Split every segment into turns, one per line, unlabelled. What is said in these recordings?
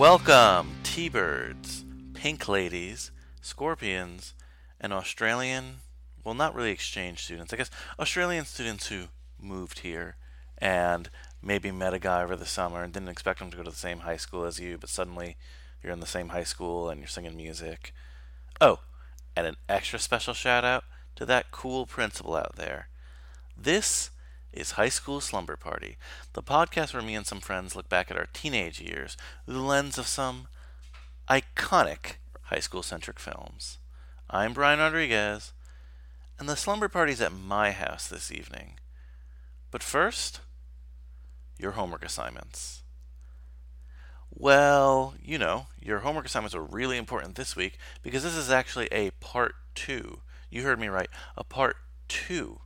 Welcome, T-Birds, Pink Ladies, Scorpions, and Australian, well, not really exchange students, I guess Australian students who moved here and maybe met a guy over the summer and didn't expect him to go to the same high school as you, but suddenly you're in the same high school and you're singing music. Oh, and an extra special shout out to that cool principal out there. This is High School Slumber Party, the podcast where me and some friends look back at our teenage years through the lens of some iconic high school centric films. I'm Brian Rodriguez, and the slumber party's at my house this evening. But first, your homework assignments. Well, you know, your homework assignments are really important this week because this is actually a part two. You heard me right, a part two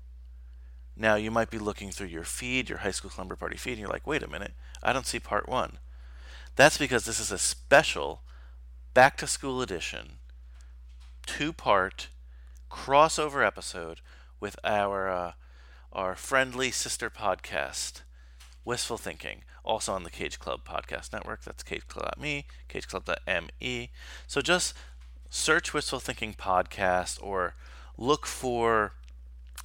now, you might be looking through your feed, your high school slumber party feed, and you're like, wait a minute, I don't see part one. That's because this is a special back to school edition, two part crossover episode with our, uh, our friendly sister podcast, Wistful Thinking, also on the Cage Club Podcast Network. That's cageclub.me, cageclub.me. So just search Wistful Thinking Podcast or look for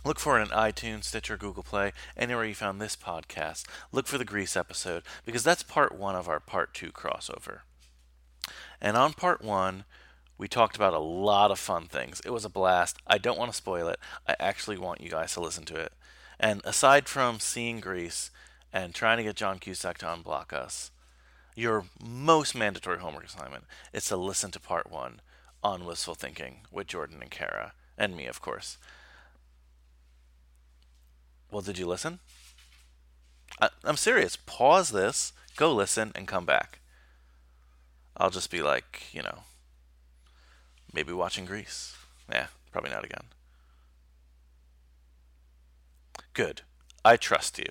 Look for it in iTunes, Stitcher, Google Play, anywhere you found this podcast. Look for the Grease episode because that's part one of our part two crossover. And on part one, we talked about a lot of fun things. It was a blast. I don't want to spoil it. I actually want you guys to listen to it. And aside from seeing Grease and trying to get John Cusack to unblock us, your most mandatory homework assignment is to listen to part one on Wistful Thinking with Jordan and Kara, and me, of course. Well, did you listen? I, I'm serious. Pause this, go listen, and come back. I'll just be like, you know, maybe watching Grease. Yeah, probably not again. Good. I trust you.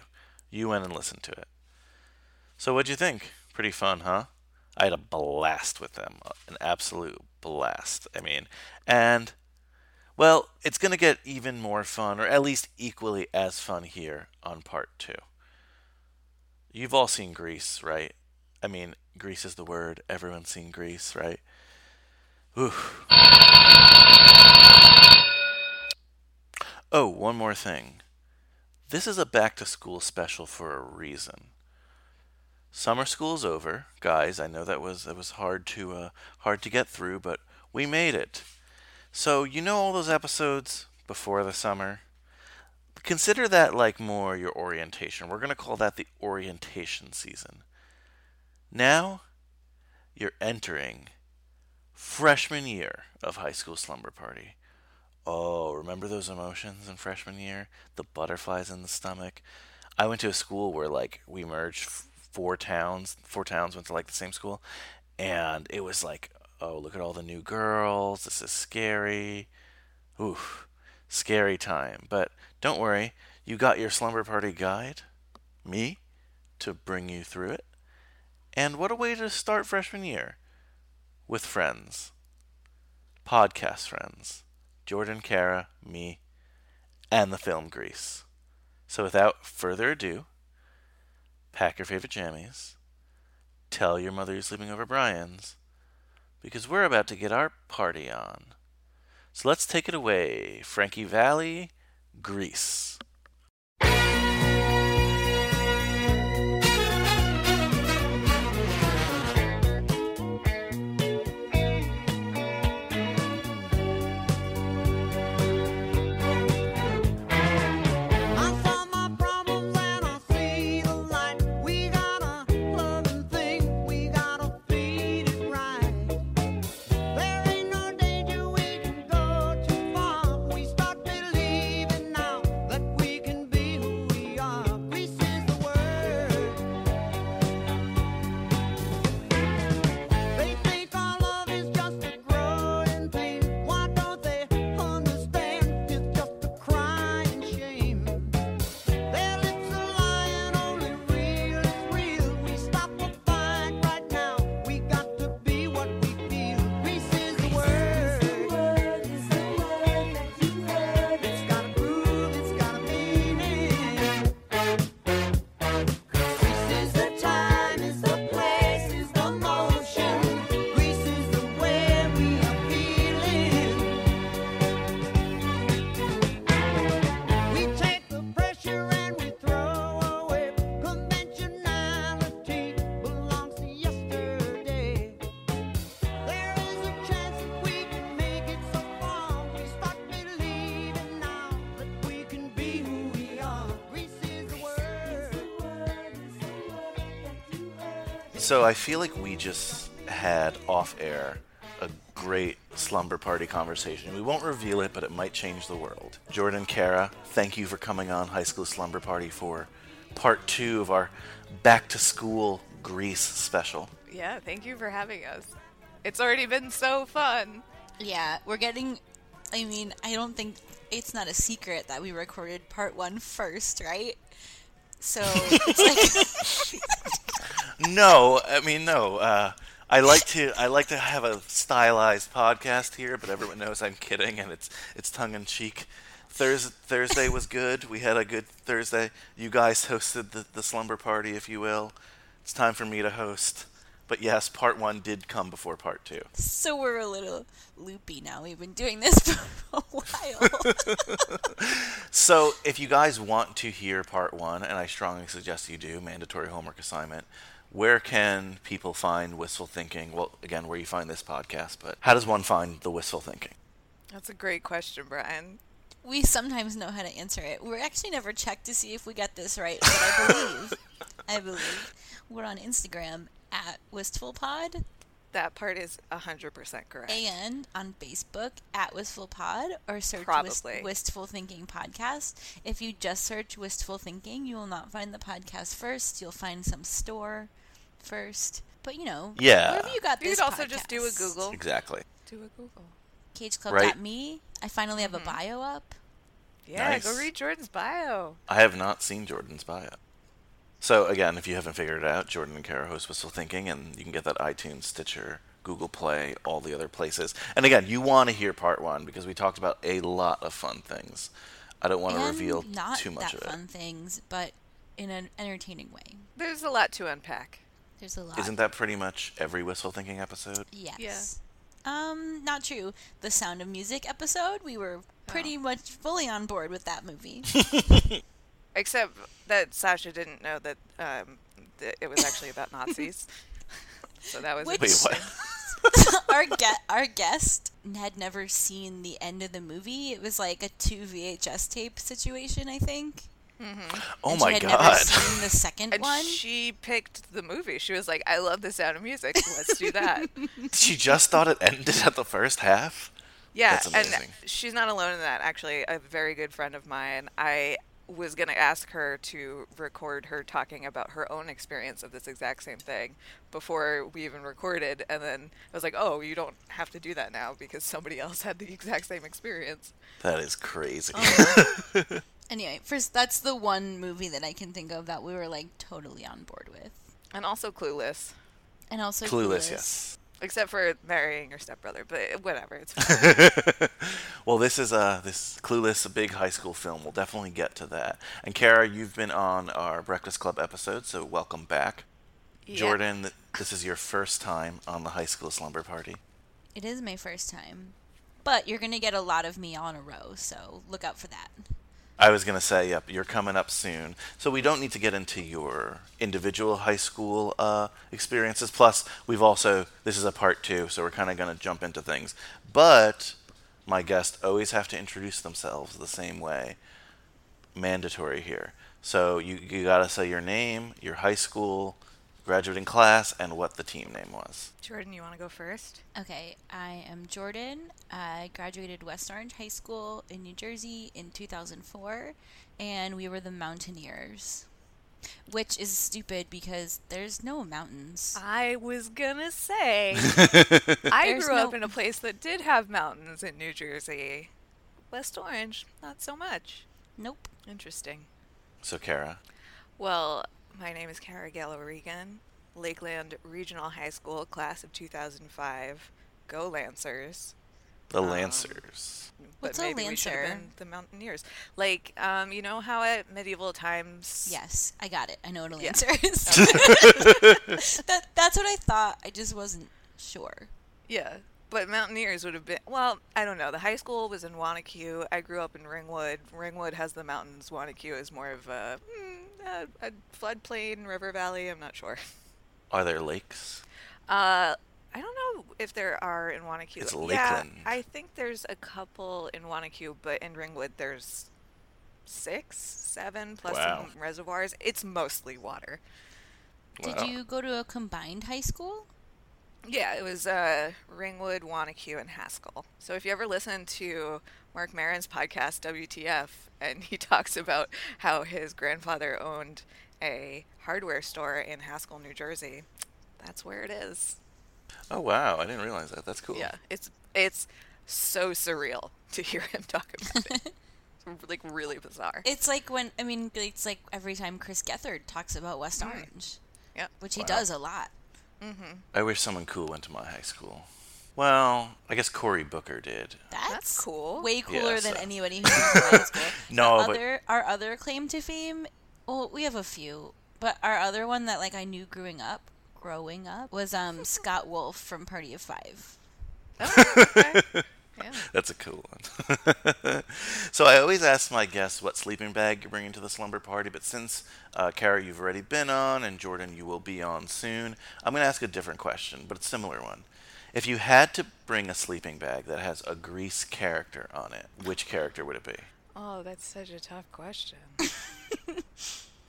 You went and listened to it. So, what'd you think? Pretty fun, huh? I had a blast with them. An absolute blast. I mean, and well, it's going to get even more fun, or at least equally as fun here on part two. You've all seen Grease, right? I mean, Grease is the word. Everyone's seen Grease, right? Oh, one more thing. This is a back to school special for a reason. Summer school's over, guys. I know that was that was hard to uh, hard to get through, but we made it. So, you know all those episodes before the summer? Consider that like more your orientation. We're going to call that the orientation season. Now, you're entering freshman year of high school slumber party. Oh, remember those emotions in freshman year? The butterflies in the stomach. I went to a school where like we merged four towns. Four towns went to like the same school, and it was like oh, look at all the new girls. This is scary. Oof, scary time. But don't worry, you got your slumber party guide, me, to bring you through it. And what a way to start freshman year with friends, podcast friends, Jordan, Kara, me, and the film Grease. So without further ado, pack your favorite jammies, tell your mother you're sleeping over Brian's, because we're about to get our party on. So let's take it away, Frankie Valli, Grease. So I feel like we just had off air a great slumber party conversation. We won't reveal it, but it might change the world. Jordan, Kara, thank you for coming on High School Slumber Party for part two of our back to school Grease special.
Yeah, thank you for having us. It's already been so fun.
Yeah, we're getting. I mean, I don't think it's not a secret that we recorded part one first, right? So like,
No, I mean no. Uh, I like to I like to have a stylized podcast here, but everyone knows I'm kidding, and it's it's tongue in cheek. Thurs Thursday was good. We had a good Thursday. You guys hosted the, the slumber party, if you will. It's time for me to host. But yes, part one did come before part two.
so we're a little loopy now. We've been doing this for a while.
So, if you guys want to hear part one, and I strongly suggest you do, mandatory homework assignment, where can people find Wistful Thinking? Well, again, where you find this podcast, but how does one find the Wistful Thinking?
That's a great question, Brian.
we sometimes know how to answer it. We're actually never checked to see if we got this right, but I believe, I believe, we're on Instagram at WistfulPod
That part is 100% correct.
and on Facebook at WistfulPod or search Wist- Wistful Thinking Podcast. If you just search Wistful Thinking, you will not find the podcast first. You'll find some store first. But you know,
Yeah.
wherever you got
you
this
could also just do a. Google.
Exactly.
Do a Google.
CageClub.me. I finally have a mm-hmm. bio up.
Yeah,
Nice.
go read Jordan's bio.
I have not seen Jordan's bio. So, again, if you haven't figured it out, Jordan and Kara host Wistful Thinking, and you can get that iTunes, Stitcher, Google Play, all the other places. And again, you want to hear part one because we talked about a lot of fun things. I don't want to reveal
not
too much
that
of it.
fun things, but in an entertaining way.
There's a lot to unpack.
There's a lot.
Isn't that pretty much every Wistful Thinking episode?
Yes. Um, not true. The Sound of Music episode, we were pretty
Oh.
much fully on board with that movie.
Except that Sasha didn't know that um, th- it was actually about Nazis. so that was
Which-
Wait,
interesting.
what?
our ge- our guest had never seen the end of the movie. It was like a two VHS tape situation, I think.
Oh
And
my
she had
god.
never seen the second
And
one.
she picked the movie. She was like, I love the sound of music. Let's do that.
she just thought it ended at the first half?
Yeah, and she's not alone in that. Actually, a very good friend of mine, I was going to ask her to record her talking about her own experience of this exact same thing before we even recorded. And then I was like, oh, you don't have to do that now because somebody else had the exact same experience.
That is crazy.
Oh. Anyway, first that's the one movie that I can think of that we were like totally on board with.
And also Clueless,
And also
Clueless, yes.
Except for marrying your stepbrother, but whatever. It's fine.
Well, this is a this Clueless, a big high school film. We'll definitely get to that. And Kara, you've been on our Breakfast Club episode, so welcome back.
Yeah.
Jordan, this is your first time on the high school slumber party.
It is my first time. But you're going to get a lot of me on a row, so look out for that.
I was gonna say, yep, you're coming up soon, so we don't need to get into your individual high school uh, experiences. Plus, we've also this is a part two, so we're kind of gonna jump into things. But my guests always have to introduce themselves the same way. Mandatory here. So you you gotta say your name, your high school, graduating class, and what the team name was.
Jordan, you want to go first?
Okay, I am Jordan. I graduated West Orange High School in New Jersey in 2004, and we were the Mountaineers. Which is stupid because there's no mountains.
I was gonna say, I
There's
grew up in a place that did have mountains in New Jersey. West Orange, not so much.
Nope.
Interesting.
So Kara,
Well, my name is Kara Gallo Regan, Lakeland Regional High School, class of 2005. Go Lancers.
the
Um,
Lancers.
What's a
but maybe we
Lancer?
been the Mountaineers. Like, um, you know how at medieval times.
Yes, I got it. I know what a
Yeah.
lancer is. that, that's what I thought. I just wasn't sure.
Yeah, but Mountaineers would have been. Well, I don't know. The high school was in Wanaque. I grew up in Ringwood. Ringwood has the mountains. Wanaque is more of a, hmm, a, a floodplain, river valley. I'm not sure.
Are there lakes?
Uh, I don't know if there are in Wanaque.
It's
Yeah,
Lakeland.
I think there's a couple in Wanaque, but in Ringwood there's six, seven plus
Wow.
some reservoirs. It's mostly water.
Did you go to a combined high school?
Yeah, it was uh, Ringwood, Wanaque, and Haskell. So if you ever listen to Marc Maron's podcast, WTF, and he talks about how his grandfather owned a hardware store in Haskell, New Jersey, that's where it is.
Oh wow, I didn't realize that. That's cool.
Yeah, it's it's so surreal to hear him talk about it. It's, like really bizarre.
It's like when I mean, it's like every time Chris Gethard talks about West Orange,
Yeah.
which he
Wow.
does a lot.
I wish someone cool went to my high school. Well, I guess Cory Booker did.
That's,
cool.
Way cooler
Yeah,
than anybody who went to high school.
No,
The
but-
other, our other claim to fame. Well, we have a few, but our other one that like I knew growing up, growing up, was um Scott Wolf from Party of Five.
Okay. Yeah.
That's a cool one. so I always ask my guests what sleeping bag you're bringing to the slumber party, but since uh, Kara, you've already been on, and Jordan, you will be on soon, I'm going to ask a different question, but a similar one. If you had to bring a sleeping bag that has a Grease character on it, which character would it be?
Oh, that's such a tough question.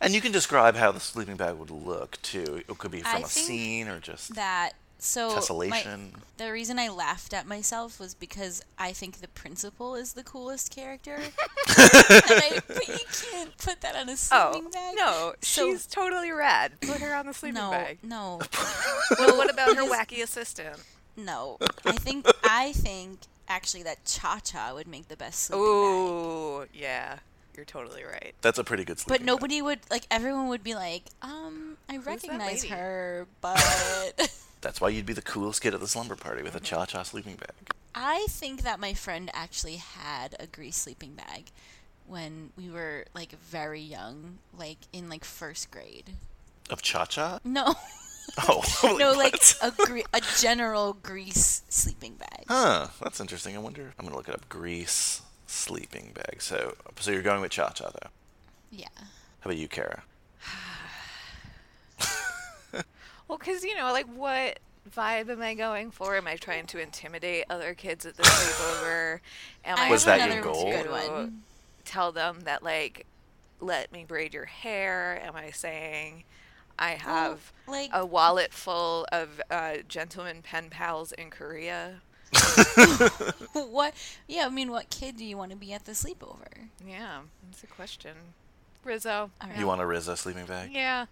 And you can describe how the sleeping bag would look too. It could be from a
think
scene or just
That so my- the reason I laughed at myself was because I think the principal is the coolest character. and I, but you can't put that on a sleeping
Oh
bag.
no,
So-
she's totally rad. Put her on the sleeping
no,
bag.
no,
Well, what about her wacky assistant?
no. I think I think actually that Cha Cha would make the best sleeping bag.
Ooh, yeah, you're totally right.
That's a pretty good sleeping
But nobody would like. Everyone would be like, um, I
that
recognize her, but
That's why you'd be the coolest kid at the slumber party with a mm-hmm. cha-cha sleeping bag.
I think that my friend actually had a grease sleeping bag when we were like very young, like in like first grade.
Of cha-cha?
No,
Oh,
no, like a gre- a general grease sleeping bag.
Huh, that's interesting. I wonder. I'm gonna look it up. Grease sleeping bag. So, so you're going with Cha Cha though.
Yeah.
How about you, Kara?
Well, because you know, like, what vibe am I going for? Am I trying to intimidate other kids at the sleepover? Am I,
I
Was that your goal?
Good one.
Tell them that like, let me braid your hair. Am I saying I have
like-
a wallet full of uh, gentleman pen pals in Korea?
what? Yeah, I mean, what kid do you want to be at the sleepover?
Yeah, that's a question. Rizzo.
All right.
You want a Rizzo sleeping bag?
Yeah,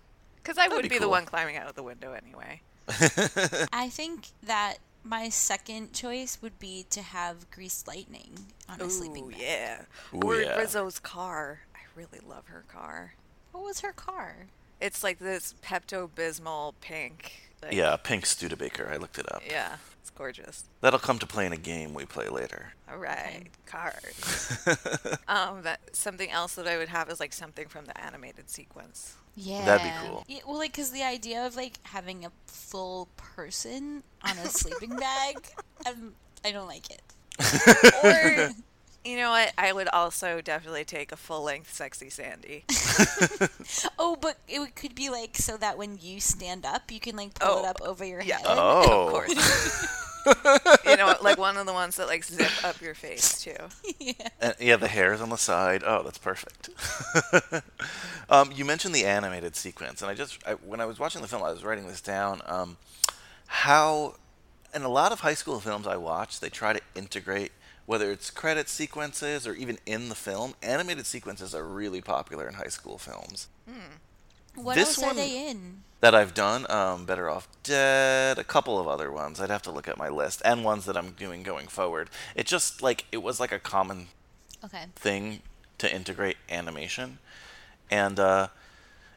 because I would
be
be, the one climbing out of the window anyway.
I think that my second choice would be to have grease lightning on a sleeping
Ooh,
bag.
yeah.
Ooh,
or
yeah.
Rizzo's car. I really love her car.
What was her car?
It's like this Pepto Bismol pink. Like,
Yeah, pink Studebaker. I looked it up.
Yeah, it's gorgeous.
That'll come to play in a game we play later.
All right, cards. um, that something else that I would have is like something from the animated sequence.
Yeah,
That'd be cool.
Yeah, well, like, cause the idea of like having a full person on a sleeping bag, um, I don't like it.
Or, you know what? I would also definitely take a full length sexy Sandy.
Oh, but it could be like so that when you stand up, you can like pull it
Oh,
up over your
yeah.
head.
Oh,
Of course. you know, like one of the ones that like zip up your face too.
And, yeah, the hair's on the side. Oh, that's perfect. um, you mentioned the animated sequence, and I just I, when I was watching the film, I was writing this down. Um, how in a lot of high school films I watch, they try to integrate whether it's credit sequences or even in the film. Animated sequences are really popular in high school films.
What
This
else are
one-
they in?
that I've done. Um, Better Off Dead, a couple of other ones. I'd have to look at my list, and ones that I'm doing going forward. It just like it was like a common
Okay.
thing to integrate animation, and uh,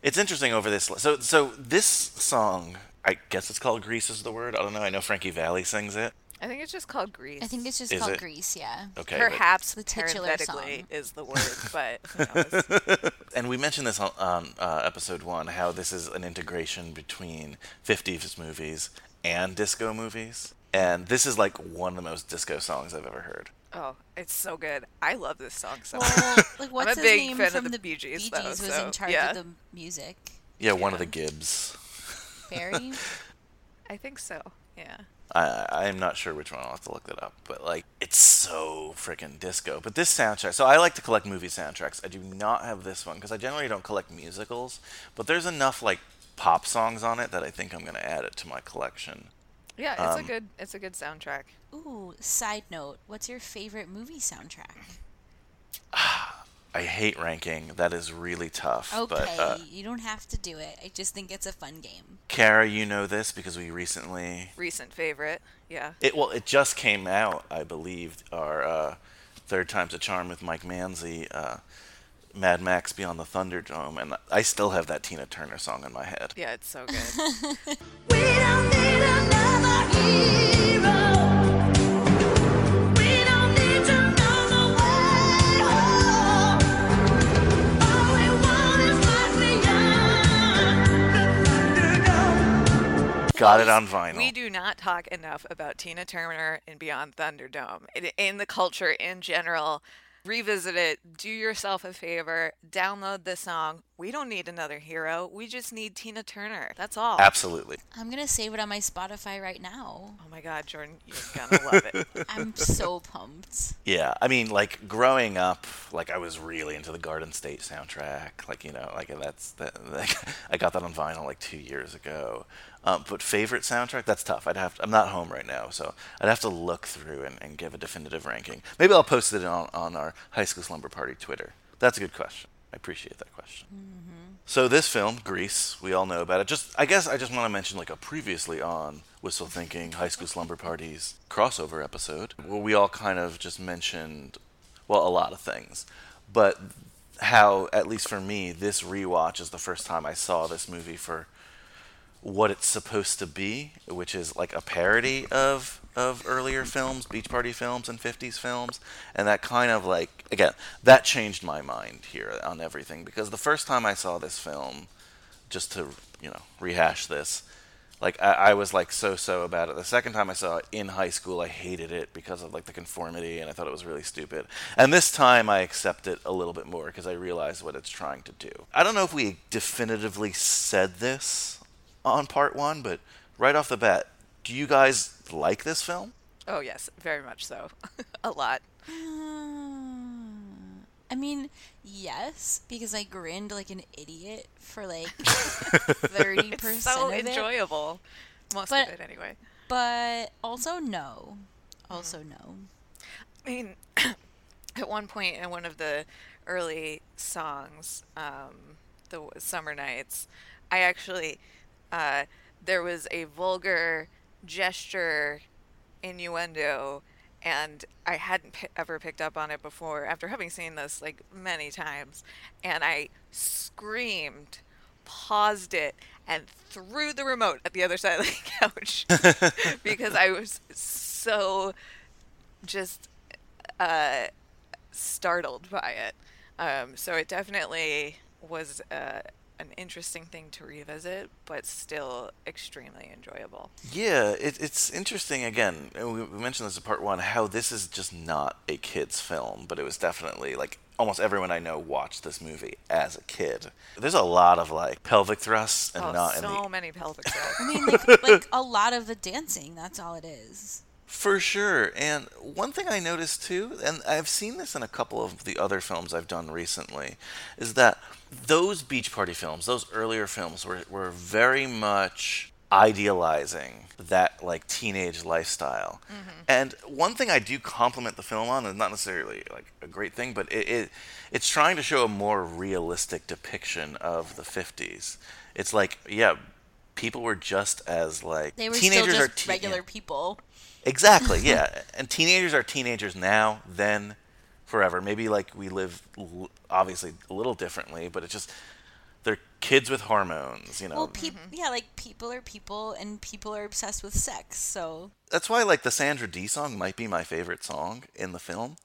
it's interesting over this. So so this song, I guess it's called "Grease" is the word. I don't know. I know Frankie Valli sings it.
I think it's just called Grease.
I think it's just
Is
called
it?
Grease. Yeah.
Okay,
Perhaps
The titular
parenthetically
song.
is the word, but who knows?
and we mentioned this on, on uh, episode one, how this is an integration between 50s movies and disco movies. And this is like one of the most disco songs I've ever heard.
Oh, it's so good. I love this song so
Well,
much.
like what's
a
his
big
name
fan of
from
the
the
Bee Gees,
Bee
though,
was
so,
in charge
yeah.
of the music.
Yeah, one of the Gibbs.
Barry.
I think so. Yeah.
I I'm not sure which one. I'll have to look that up. But like, it's so freaking disco. But this soundtrack. So I like to collect movie soundtracks. I do not have this one because I generally don't collect musicals. But there's enough like pop songs on it that I think I'm going to add it to my collection.
Yeah, it's
Um,
a good it's a good soundtrack.
Ooh, side note, what's your favorite movie soundtrack?
I hate ranking. That is really tough.
Okay,
But uh,
you don't have to do it. I just think it's a fun game.
Kara, you know this because we recently
Recent favorite. Yeah.
It well, it just came out, I believe. Our uh, third time's a charm with Mike Manzi, uh, Mad Max Beyond the Thunderdome, and I still have that Tina Turner song in my head.
Yeah, it's so good.
Got it on vinyl.
we do not talk enough about Tina Turner and Beyond Thunderdome. In, in the culture in general, revisit it, do yourself a favor, download the song. We don't need another hero. We just need Tina Turner. That's all.
Absolutely.
I'm gonna save it on my Spotify right now.
Oh my god, Jordan, you're gonna love it.
I'm so pumped.
Yeah, I mean, like growing up, like I was really into the Garden State soundtrack. Like you know, like that's that. Like, I got that on vinyl like two years ago. Um, but favorite soundtrack? That's tough. I'd have. To, I'm not home right now, so I'd have to look through and, and give a definitive ranking. Maybe I'll post it on on our High School Slumber Party Twitter. That's a good question. I appreciate that question. So this film, Grease, we all know about it. Just I guess I just want to mention like a previously on Wistful Thinking High School Slumber Parties crossover episode where we all kind of just mentioned well a lot of things, but how at least for me this rewatch is the first time I saw this movie for what it's supposed to be, which is like a parody of of earlier films, beach party films and 50s films, and that kind of like again, that changed my mind here on everything because the first time I saw this film just to, you know, rehash this, like I, I was like so so about it. The second time I saw it in high school, I hated it because of like the conformity, and I thought it was really stupid. And this time, I accept it a little bit more because I realize what it's trying to do. I don't know if we definitively said this on part one, but right off the bat, do you guys like this film?
Oh yes, very much so. a lot.
I mean, yes, because I grinned like an idiot for like thirty
It's
percent
so
of it.
enjoyable. Most
But-
of it anyway.
But also no, also no.
I mean, at one point in one of the early songs, um, the Summer Nights, I actually, uh, there was a vulgar gesture innuendo, and I hadn't pi- ever picked up on it before after having seen this like many times, and I screamed, paused it, and threw the remote at the other side of the couch because I was so just uh, startled by it. Um, so it definitely was uh, an interesting thing to revisit, but still extremely enjoyable.
Yeah, it, it's interesting. Again, we, we mentioned this in part one, how this is just not a kid's film, but it was definitely like almost everyone I know watched this movie as a kid. There's a lot of like pelvic thrusts and
oh,
not in
so
the
many pelvic thrusts.
I mean, like, like a lot of the dancing. That's all it is.
For sure. And one thing I noticed too, and I've seen this in a couple of the other films I've done recently, is that those beach party films, those earlier films, were, were very much idealizing that like teenage lifestyle. Mm-hmm. And one thing I do compliment the film on, and not necessarily like a great thing, but it, it it's trying to show a more realistic depiction of the 50s. It's like, yeah, people were just as like
They were
teenagers
still
are
just
teen-
regular
yeah.
people.
Exactly, yeah. and teenagers are teenagers now, then forever. Maybe like we live l- obviously a little differently, but it's just they're kids with hormones, you know.
Well, peop- mm-hmm. yeah, like people are people, and people are obsessed with sex. So
That's why like the Sandra Dee song might be my favorite song in the film.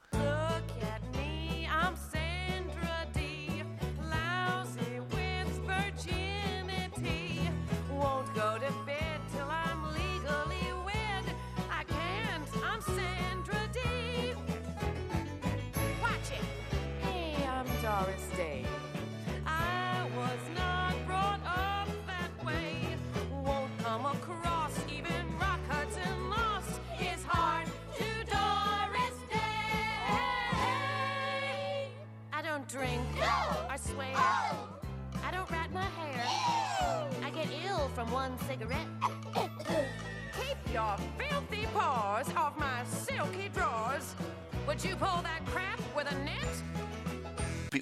From one cigarette.
Keep your filthy paws off my silky drawers. Would you pull that crap with a net?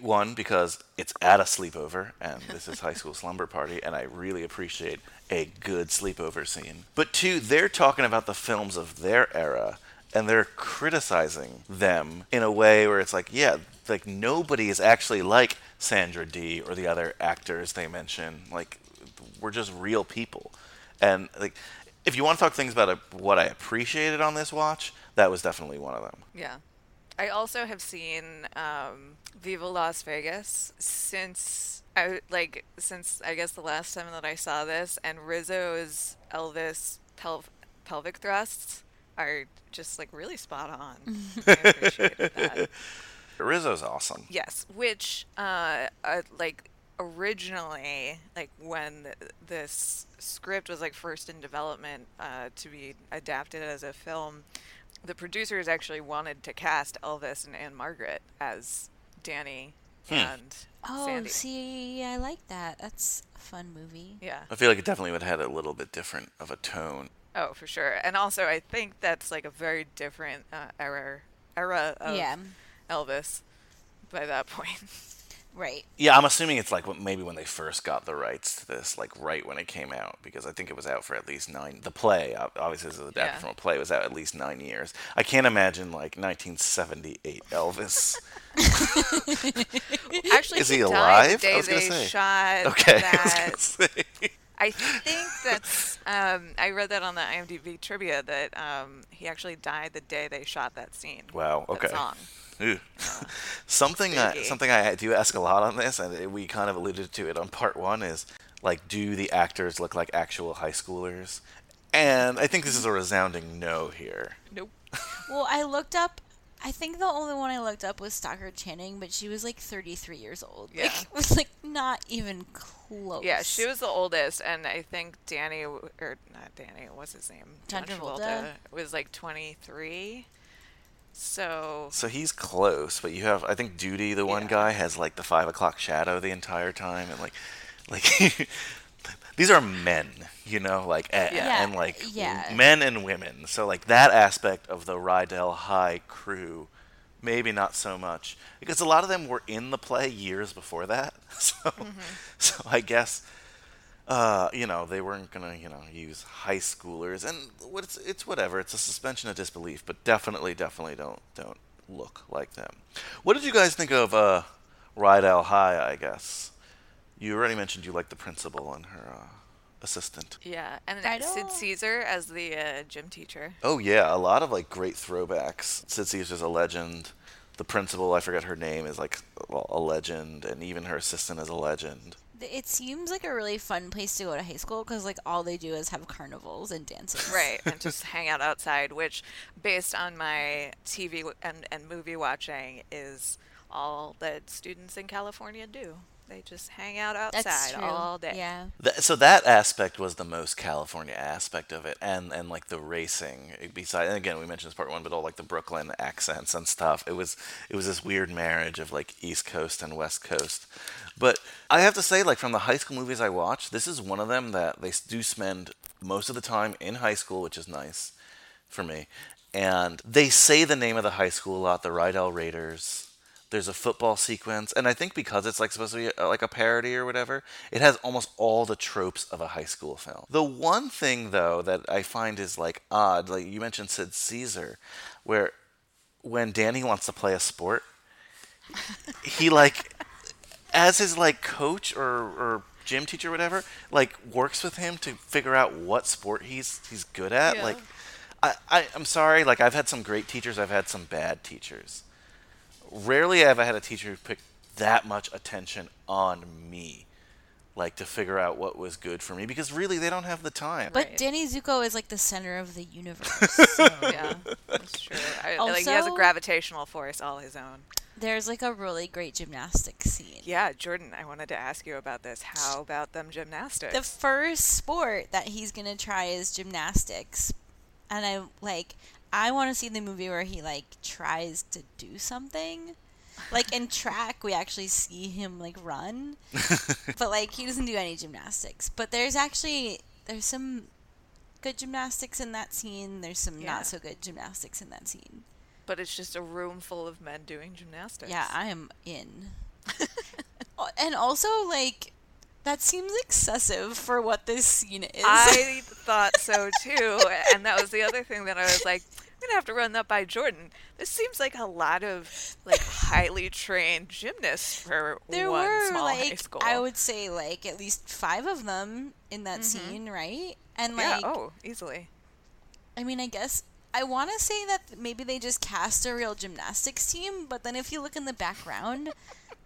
One, because it's at a sleepover, and this is high school slumber party, and I really appreciate a good sleepover scene. But two, they're talking about the films of their era, and they're criticizing them in a way where it's like, yeah, like nobody is actually like Sandra Dee or the other actors they mention. Like, we're just real people. And like, if you want to talk things about uh what I appreciated on this watch, that was definitely one of them.
Yeah. I also have seen um, Viva Las Vegas since I like since I guess the last time that I saw this, and Rizzo's Elvis pel- pelvic thrusts are just like really spot on. I appreciated that.
Rizzo's awesome.
Yes, which uh, uh like originally like when this script was like first in development uh, to be adapted as a film, the producers actually wanted to cast Elvis and Ann-Margret as Danny and
Oh,
Sandy.
see, I like that. That's a fun movie.
Yeah.
I feel like it definitely would have had a little bit different of a tone.
Oh, for sure. And also, I think that's like a very different uh, era era of
Yeah.
Elvis by that point.
Right.
Yeah, I'm assuming it's like maybe when they first got the rights to this, like right when it came out, because I think it was out for at least nine. The play, obviously, this is adapted
Yeah.
from a play, was out at least nine years. I can't imagine like 1978 Elvis.
Actually,
Is he
died
alive?
The
I was gonna
they
say.
shot
Okay, I
that
gonna say.
I think that's. Um, I read that on the IMDb trivia that um, he actually died the day they shot that scene.
Wow.
that
Okay.
song.
Ooh. something I, something I do ask a lot on this, and we kind of alluded to it on part one, is like, do the actors look like actual high schoolers? And I think this is a resounding no here.
Nope.
Well, I looked up. I think the only one I looked up was Stockard Channing, but she was like 33 years old.
Yeah.
Like, it was like not even close.
Yeah, she was the oldest, and I think Danny or not Danny. What's his name?
John Travolta?
was like 23. So
So he's close, but you have I think Doody, the one
Yeah.
guy, has like the five o'clock shadow the entire time, and like, like these are men, you know, like a-
Yeah.
and like
Yeah.
men and women. So like that aspect of the Rydell High crew, maybe not so much because a lot of them were in the play years before that. So, mm-hmm. so I guess. Uh, you know, they weren't gonna, you know, use high schoolers, and it's it's whatever. It's a suspension of disbelief, but definitely, definitely don't don't look like them. What did you guys think of uh, Rydell High? I guess you already mentioned you liked the principal and her uh, assistant.
yeah, and
I
Sid Caesar as the uh, gym teacher.
Oh yeah, a lot of like great throwbacks. Sid Caesar's a legend. The principal, I forget her name, is like well, a legend, and even her assistant is a legend.
It seems like a really fun place to go to high school because like all they do is have carnivals and dances.
Right, and just hang out outside, which, based on my TV and, and movie watching, is all that students in California do. They just hang out outside
That's true.
all day.
Yeah.
Th- so that aspect was the most California aspect of it, and and like the racing. Eh, Besides, and again, we mentioned this part one, but all like the Brooklyn accents and stuff. It was it was this weird marriage of like East Coast and West Coast. But I have to say, like from the high school movies I watched, this is one of them that they do spend most of the time in high school, which is nice for me. And they say the name of the high school a lot, the Rydell Raiders. There's a football sequence, and I think because it's like supposed to be uh like a parody or whatever, it has almost all the tropes of a high school film. The one thing though that I find is like odd, like you mentioned Sid Caesar, where when Danny wants to play a sport, he like as his like coach or, or gym teacher or whatever, like works with him to figure out what sport he's he's good at.
Yeah.
Like I, I I'm sorry, like I've had some great teachers, I've had some bad teachers. Rarely have I had a teacher who picked that much attention on me. Like to figure out what was good for me because really they don't have the time.
But
Right.
Danny Zuko is like the center of the universe. so
Yeah, that's true. I, like he has a gravitational force all his own.
there's like a really great gymnastics scene.
Yeah, Jordan, I wanted to ask you about this. How about them gymnastics?
The first sport that he's gonna try is gymnastics, and I like I want to see the movie where he like tries to do something, Like in track, we actually see him like run, but like he doesn't do any gymnastics. But there's actually there's some good gymnastics in that scene. There's some
Yeah.
not so good gymnastics in that scene.
But it's just a room full of men doing gymnastics.
Yeah, I am in. Oh, and also like that seems excessive for what this scene is.
I thought so too, and that was the other thing that I was like, I'm gonna have to run that by Jordan. This seems like a lot of like highly trained gymnasts for
there
one
were
small high school.
I would say like at least five of them in that mm-hmm. scene, right? And
yeah,
like
oh, easily.
I mean, I guess I want to say that maybe they just cast a real gymnastics team, but then if you look in the background,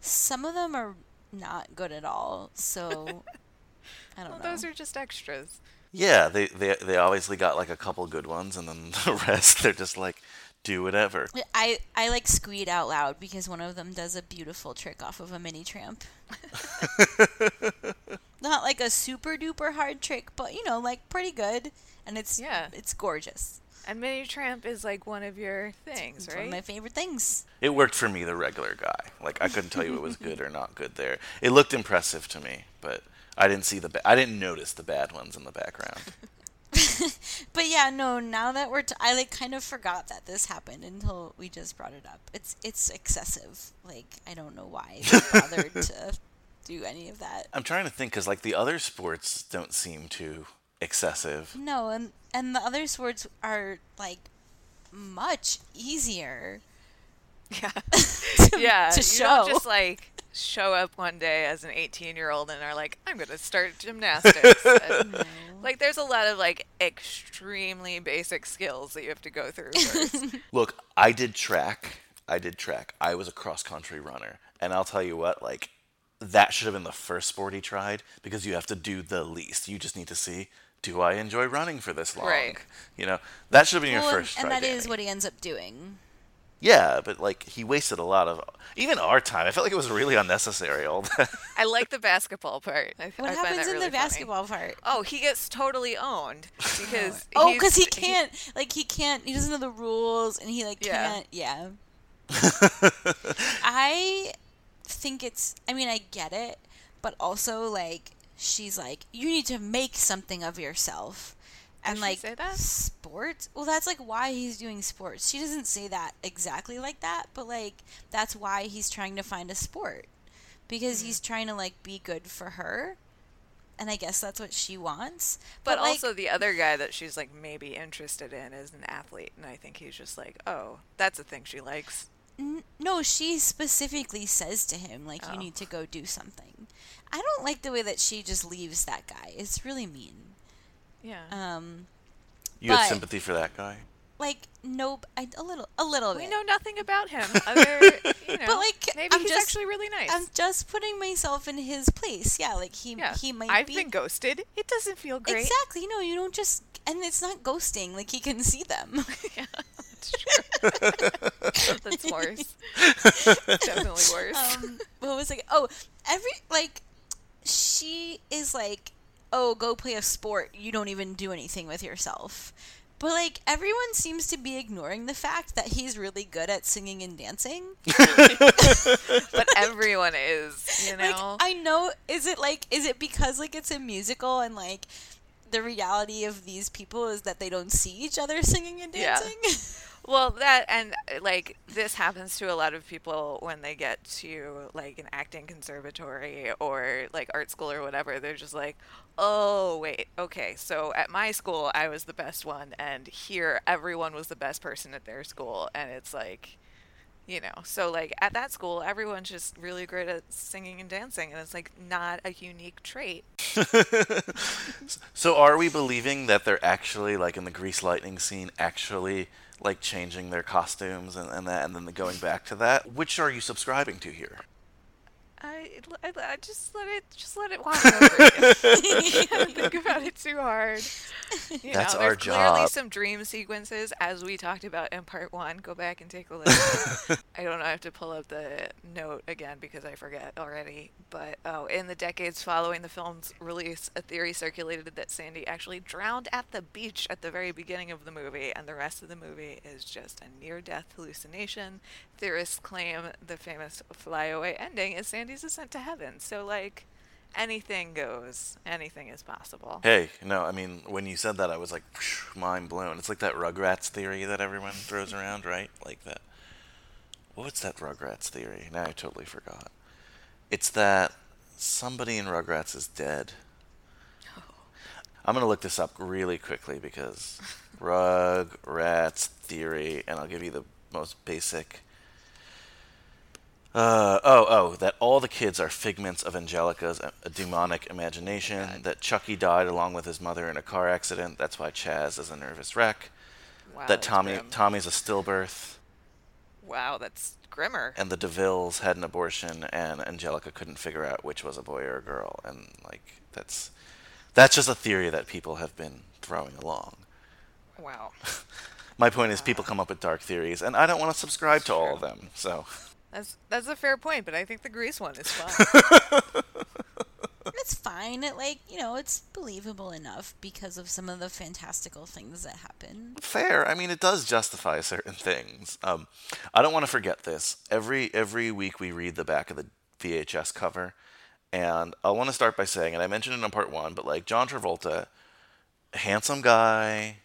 some of them are not good at all. So I don't
Well,
know.
those are just extras.
Yeah, they, they they obviously got like a couple good ones, and then the rest they're just like, do whatever.
I I like squeed out loud because one of them does a beautiful trick off of a mini tramp. Not like a super duper hard trick, but you know, like pretty good, and it's
Yeah.
it's gorgeous.
And mini tramp is like one of your things,
It's one of my favorite things.
It worked for me, the regular guy. Like I couldn't tell you it was good or not good there. It looked impressive to me, but I didn't see the ba- I didn't notice the bad ones in the background.
But yeah, no. Now that we're, t- I like kind of forgot that this happened until we just brought it up. It's it's excessive. Like I don't know why they bothered to do any of that.
I'm trying to think because like the other sports don't seem too excessive.
No, and and the other sports are like much easier.
Yeah.
to,
yeah.
to show.
just like show up one day as an 18 year old and are like, I'm gonna start gymnastics. And, Like there's a lot of like extremely basic skills that you have to go through first.
Look, I did track. I did track. I was a cross country runner, and I'll tell you what, like that should have been the first sport he tried because you have to do the least. You just need to see, do I enjoy running for this long?
Right.
You know, that should have been your
Well, and,
first
and
try.
that is
Danny.
what he ends up doing.
Yeah, but like he wasted a lot of even our time. I felt like it was really unnecessary. All that.
I like the basketball part. I,
What
I
happens
that
in
really
the
funny.
basketball part?
Oh, he gets totally owned because
Oh, because he can't, like, he can't, he doesn't know the rules, and he, like,
Yeah.
can't, yeah. I think it's, I mean, I get it, but also, like, she's like, you need to make something of yourself. And, like,
say that?
sports? Well, that's, like, why he's doing sports. She doesn't say that exactly like that, but, like, that's why he's trying to find a sport. Because
Hmm.
he's trying to, like, be good for her. And I guess that's what she wants.
But,
like,
also the other guy that she's like maybe interested in is an athlete, and I think he's just like, oh, that's a thing she likes.
N- no, she specifically says to him, like,
Oh.
you need to go do something. I don't like the way that she just leaves that guy. It's really mean.
Yeah.
Um,
You have
But-
sympathy for that guy.
like, nope, I, a little, a little
we
bit.
We know nothing about him. Other, you know,
like,
maybe
I'm
he's
just-
actually really nice.
I'm just putting myself in his place. Yeah, like he,
yeah.
he might
I've
be.
been ghosted. It doesn't feel great.
Exactly. No, you don't just, and it's not ghosting. Like he can see them.
yeah, that's true. that's worse. Definitely worse.
um, what was like? Oh, every like, she is like, oh, go play a sport. You don't even do anything with yourself. But like, everyone seems to be ignoring the fact that he's really good at singing and dancing.
but everyone is, you know.
Like, I know. Is it like? Is it because like it's a musical and like? The reality of these people is that they don't see each other singing and
Yeah.
dancing.
Well, that and uh, like this happens to a lot of people when they get to like an acting conservatory or like art school or whatever. They're just like, "Oh, wait. Okay. So at my school, I was the best one and here everyone was the best person at their school." And it's like, you know, so like at that school, everyone's just really great at singing and dancing and it's like not a unique trait.
So are we believing that they're actually like in the Grease Lightning scene, actually like changing their costumes and, and that, and then going back to that? Which are you subscribing to here?
I, I, I just let it just let it wash over you. You gotta think about it too hard. You
That's
know,
our
there's clearly some dream sequences, as we talked about in part one. Go back and take a look. I don't know. I have to pull up the note again because I forget already. But oh, in the decades following the film's release, a theory circulated that Sandy actually drowned at the beach at the very beginning of the movie, and the rest of the movie is just a near-death hallucination. Theorists claim the famous flyaway ending is Sandy's ascent to heaven. So like. Anything goes. Anything is possible.
Hey, no, I mean, when you said that, I was like, mind blown. It's like that Rugrats theory that everyone throws around, right? Like that. What's that Rugrats theory? Now I totally forgot. It's that somebody in Rugrats is dead. I'm going to look this up really quickly because Rugrats theory, and I'll give you the most basic. Uh, oh, oh, that all the kids are figments of Angelica's uh, demonic imagination. That Chucky died along with his mother in a car accident. That's why Chas is a nervous wreck.
Wow,
that Tommy
grim.
Tommy's a stillbirth,
Wow, that's grimmer.
and the Devilles had an abortion, and Angelica couldn't figure out which was a boy or a girl. And like that's that's just a theory that people have been throwing along.
Wow.
My point is, people come up with dark theories, and I don't want to subscribe to all of them. So
That's that's a fair point, but I think the Grease one is fun.
It's fine. It like you know, it's believable enough because of some of the fantastical things that happen.
fair. I mean, it does justify certain things. Um, I don't want to forget this. Every every week we read the back of the VHS cover, and I want to start by saying, and I mentioned it in part one, but like John Travolta, handsome guy.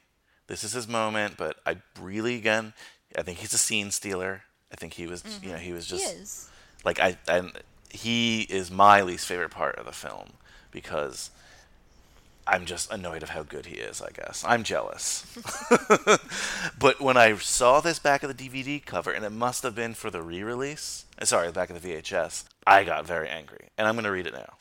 This is his moment, but I really again, I think he's a scene stealer. I think he was, you know, he was
He
just
is.
like I and he is my least favorite part of the film because I'm just annoyed of how good he is, I guess. I'm jealous. but when I saw this back of the DVD cover, and it must have been for the re-release, uh, sorry, back of the VHS, I got very angry. And I'm going to read it now.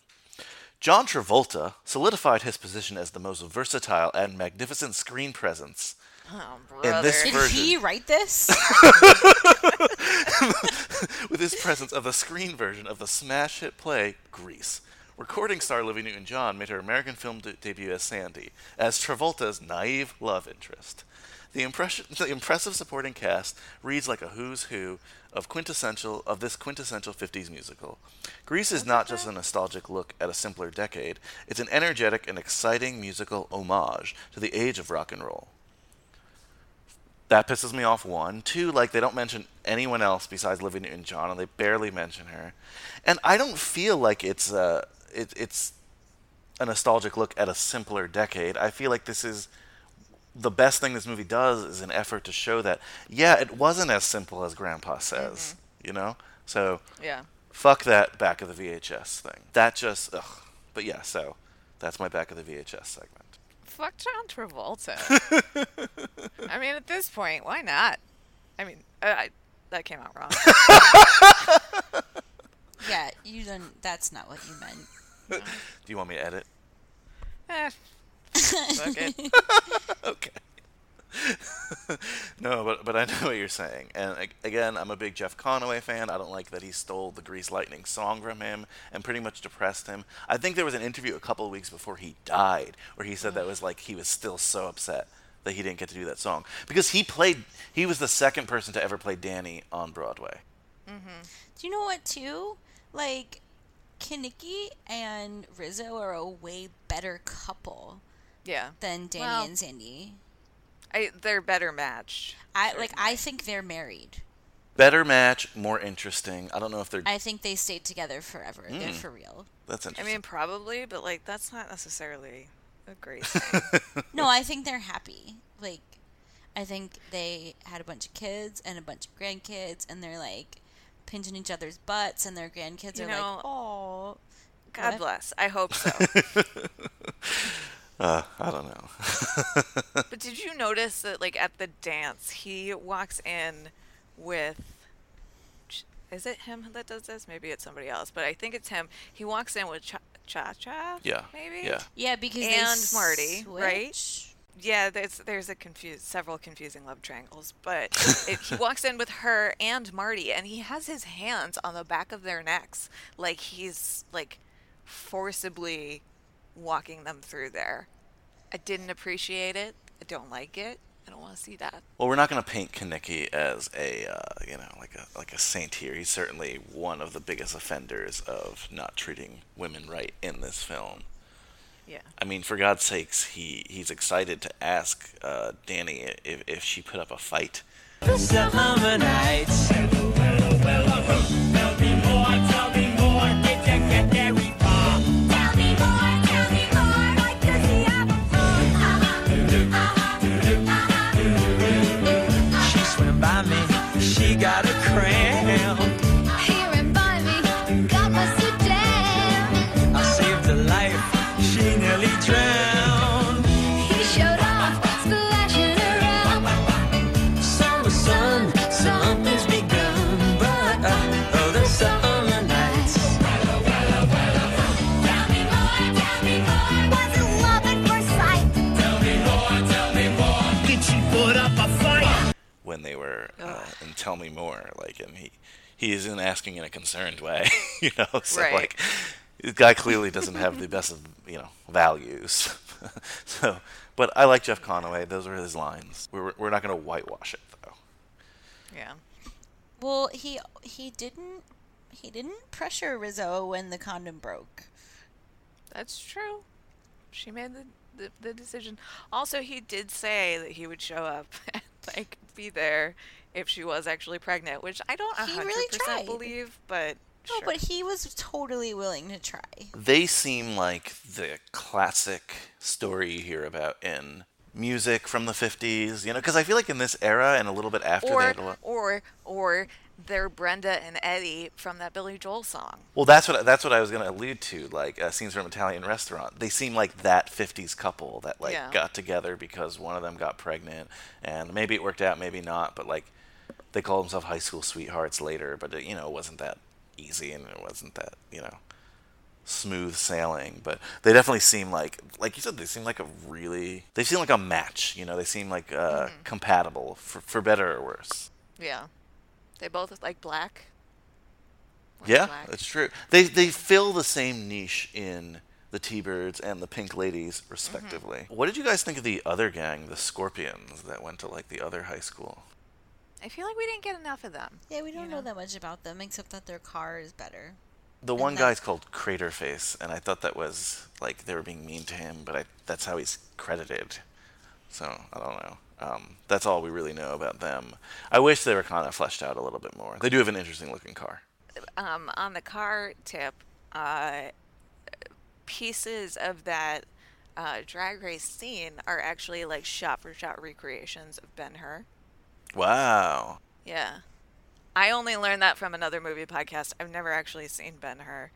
John Travolta solidified his position as the most versatile and magnificent screen presence
Oh,
in this
Did
version.
he write this?
with his presence of the screen version of the smash hit play Grease. Recording star Olivia Newton-John made her American film de- debut as Sandy, as Travolta's naive love interest. The, impression, the impressive supporting cast reads like a who's who of quintessential of this quintessential 50s musical. Grease is not just a nostalgic look at a simpler decade; it's an energetic and exciting musical homage to the age of rock and roll that pisses me off. One, two, like they don't mention anyone else besides Olivia Newton-John, and they barely mention her. And I don't feel like it's uh it, it's a nostalgic look at a simpler decade. I feel like this is the best thing this movie does is an effort to show that yeah, it wasn't as simple as Grandpa says. You know, so
Yeah.
fuck that back of the VHS thing. That just ugh. But yeah, so that's my back of the VHS segment.
Fuck John Travolta. I mean, at this point, why not? I mean, I, I, that came out wrong.
yeah, you don't. That's not what you meant.
Do you want me to edit?
eh, fuck it.
okay. no, but but I know what you're saying, and again, I'm a big Jeff Conaway fan. I don't like that he stole the Grease Lightning song from him and pretty much depressed him. I think there was an interview a couple of weeks before he died where he said that was like he was still so upset that he didn't get to do that song because he played. He was the second person to ever play Danny on Broadway. Mm-hmm.
Do you know what too? Like, Kenickie and Rizzo are a way better couple
Yeah.
than Danny
Well-
and Sandy.
I, they're better matched.
I like. I think they're married.
Better match, more interesting. I don't know if they're.
I think they stayed together forever. They're hmm. for real.
that's interesting.
I
interesting.
mean, probably, but like that's not necessarily a great thing.
No, I think they're happy. Like, I think they had a bunch of kids and a bunch of grandkids, and they're like pinching each other's butts, and their grandkids
You
are
know,
like, "Oh,
God
What?
bless. I hope so.
uh, I don't know.
but did you notice that, like, at the dance, he walks in with. Is it him that does this? Maybe it's somebody else, but I think it's him. He walks in with Cha Cha. Cha
Yeah.
Maybe?
Yeah.
yeah," because they
And Marty, right? Yeah, there's there's a confuse several confusing love triangles, but it, he walks in with her and Marty, and he has his hands on the back of their necks, like he's like forcibly walking them through there. I didn't appreciate it. I don't like it. I don't want to see that.
Well, we're not going to paint Kenickie as a uh, you know like a like a saint here. He's certainly one of the biggest offenders of not treating women right in this film.
Yeah.
I mean, for God's sakes, he he's excited to ask uh, Danny if, if she put up a fight.
Summer nights. She
Tell Me More. Like, and he he isn't asking in a concerned way, you know. So
Right.
like, the guy clearly doesn't have the best of you know values. so, but I like Jeff Conaway. Those are his lines. We're we're not going to whitewash it though.
Yeah.
Well, he he didn't he didn't pressure Rizzo when the condom broke.
That's true. She made the, the, the decision. Also, he did say that he would show up and like be there if she was actually pregnant, which I don't
He
100%
really tried.
believe, but
No,
sure.
but he was totally willing to try.
They seem like the classic story you hear about in music from the 50s, you know, because I feel like in this era and a little bit after they
or
had a lot.
or or they're Brenda and Eddie from that Billy Joel song.
Well, that's what that's what I was going to allude to. Like uh, scenes from Italian restaurant, they seem like that '50s couple that like
Yeah.
got together because one of them got pregnant, and maybe it worked out, maybe not. But like, they called themselves high school sweethearts later. But it, you know, it wasn't that easy, and it wasn't that you know smooth sailing. But they definitely seem like, like you said, they seem like a really, they seem like a match. You know, they seem like uh, compatible for for better or worse.
Yeah. They both like black. Like
Yeah,
black.
that's true. They they fill the same niche in the T-Birds and the Pink Ladies, respectively. What did you guys think of the other gang, the Scorpions, that went to like the other high school?
I feel like we didn't get enough of them.
Yeah, we don't
know?
know that much about them except that their car is better.
The
And
one
that-
guy's called Craterface, and I thought that was like they were being mean to him, but I, that's how he's credited. So I don't know. Um, that's all we really know about them. I wish they were kind of fleshed out a little bit more. They do have an interesting looking car.
um, on the car tip, uh, pieces of that uh, drag race scene are actually like shot for shot recreations of Ben Hur.
Wow.
Yeah. I only learned that from another movie podcast. I've never actually seen Ben Hur,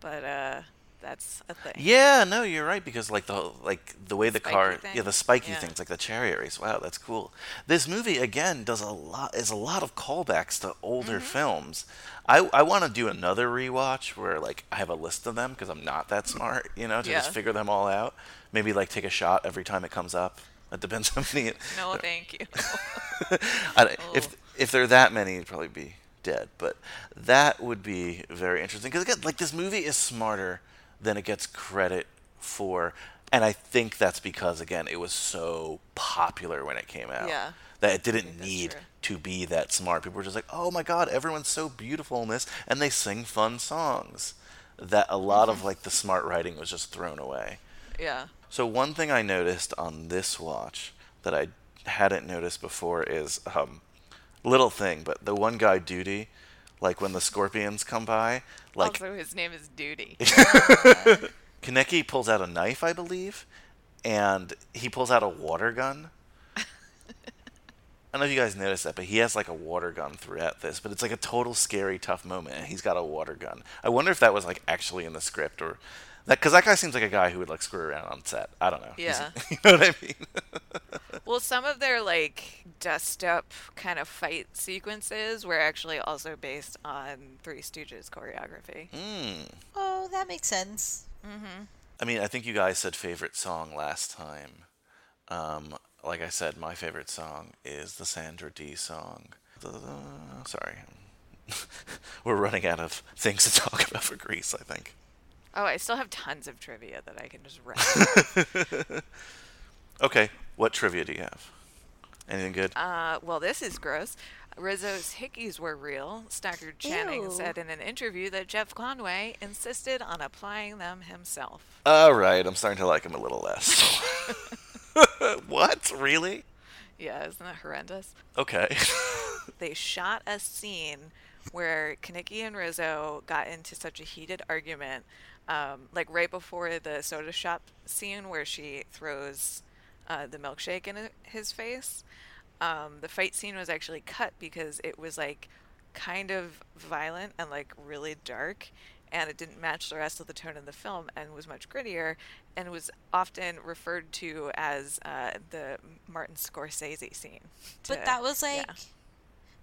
but uh, that's a thing.
Yeah, no, you're right because like the like the way the
Spiky
car,
thing?
yeah, the spiky
Yeah.
things like the chariot race. Wow, that's cool. This movie again does a lot is a lot of callbacks to older
Mm-hmm.
films. I I want to do another rewatch where like I have a list of them because I'm not that smart, you know, to just figure them all out. Maybe like take a shot every time it comes up. It depends on the.
No, thank you.
I, if
Oh.
if there are that many, it'd probably be dead. But that would be very interesting because again, like this movie is smarter than it gets credit for, and I think that's because again, it was so popular when it came out.
Yeah.
That it didn't need
true.
to be that smart. People were just like, "Oh my God, everyone's so beautiful in this," and they sing fun songs. That a lot
Mm-hmm.
of like the smart writing was just thrown away.
yeah.
So one thing I noticed on this watch that I hadn't noticed before is um, little thing, but the one guy Doody, like when the scorpions come by, like
also, his name is Doody.
Kenickie pulls out a knife, I believe, and he pulls out a water gun. I don't know if you guys noticed that, but he has like a water gun throughout this, but it's like a total scary, tough moment, and he's got a water gun. I wonder if that was like actually in the script or that, because that guy seems like a guy who would like screw around on set. I don't know. He's-
Yeah.
you know what I mean?
Well, some of their like dust up kind of fight sequences were actually also based on Three Stooges choreography.
Mm.
Oh, that makes sense.
I mean, I think you guys said favorite song last time. Um, like I said, my favorite song is the Sandra Dee song. The- sorry. We're running out of things to talk about for Grease, I think.
Oh, I still have tons of trivia that I can just write.
Okay, what trivia do you have? Anything good?
Uh, well, this is gross. Rizzo's hickeys were real. Stockard Channing
Ew.
said in an interview that Jeff Conaway insisted on applying them himself.
All right, I'm starting to like him a little less. what? Really?
Yeah, isn't that horrendous?
Okay.
They shot a scene where Kenickie and Rizzo got into such a heated argument, um, like right before the soda shop scene where she throws uh, the milkshake in his face. Um, the fight scene was actually cut because it was like kind of violent and like really dark and it didn't match the rest of the tone of the film and was much grittier and was often referred to as uh, the Martin Scorsese scene.
But that was like
yeah.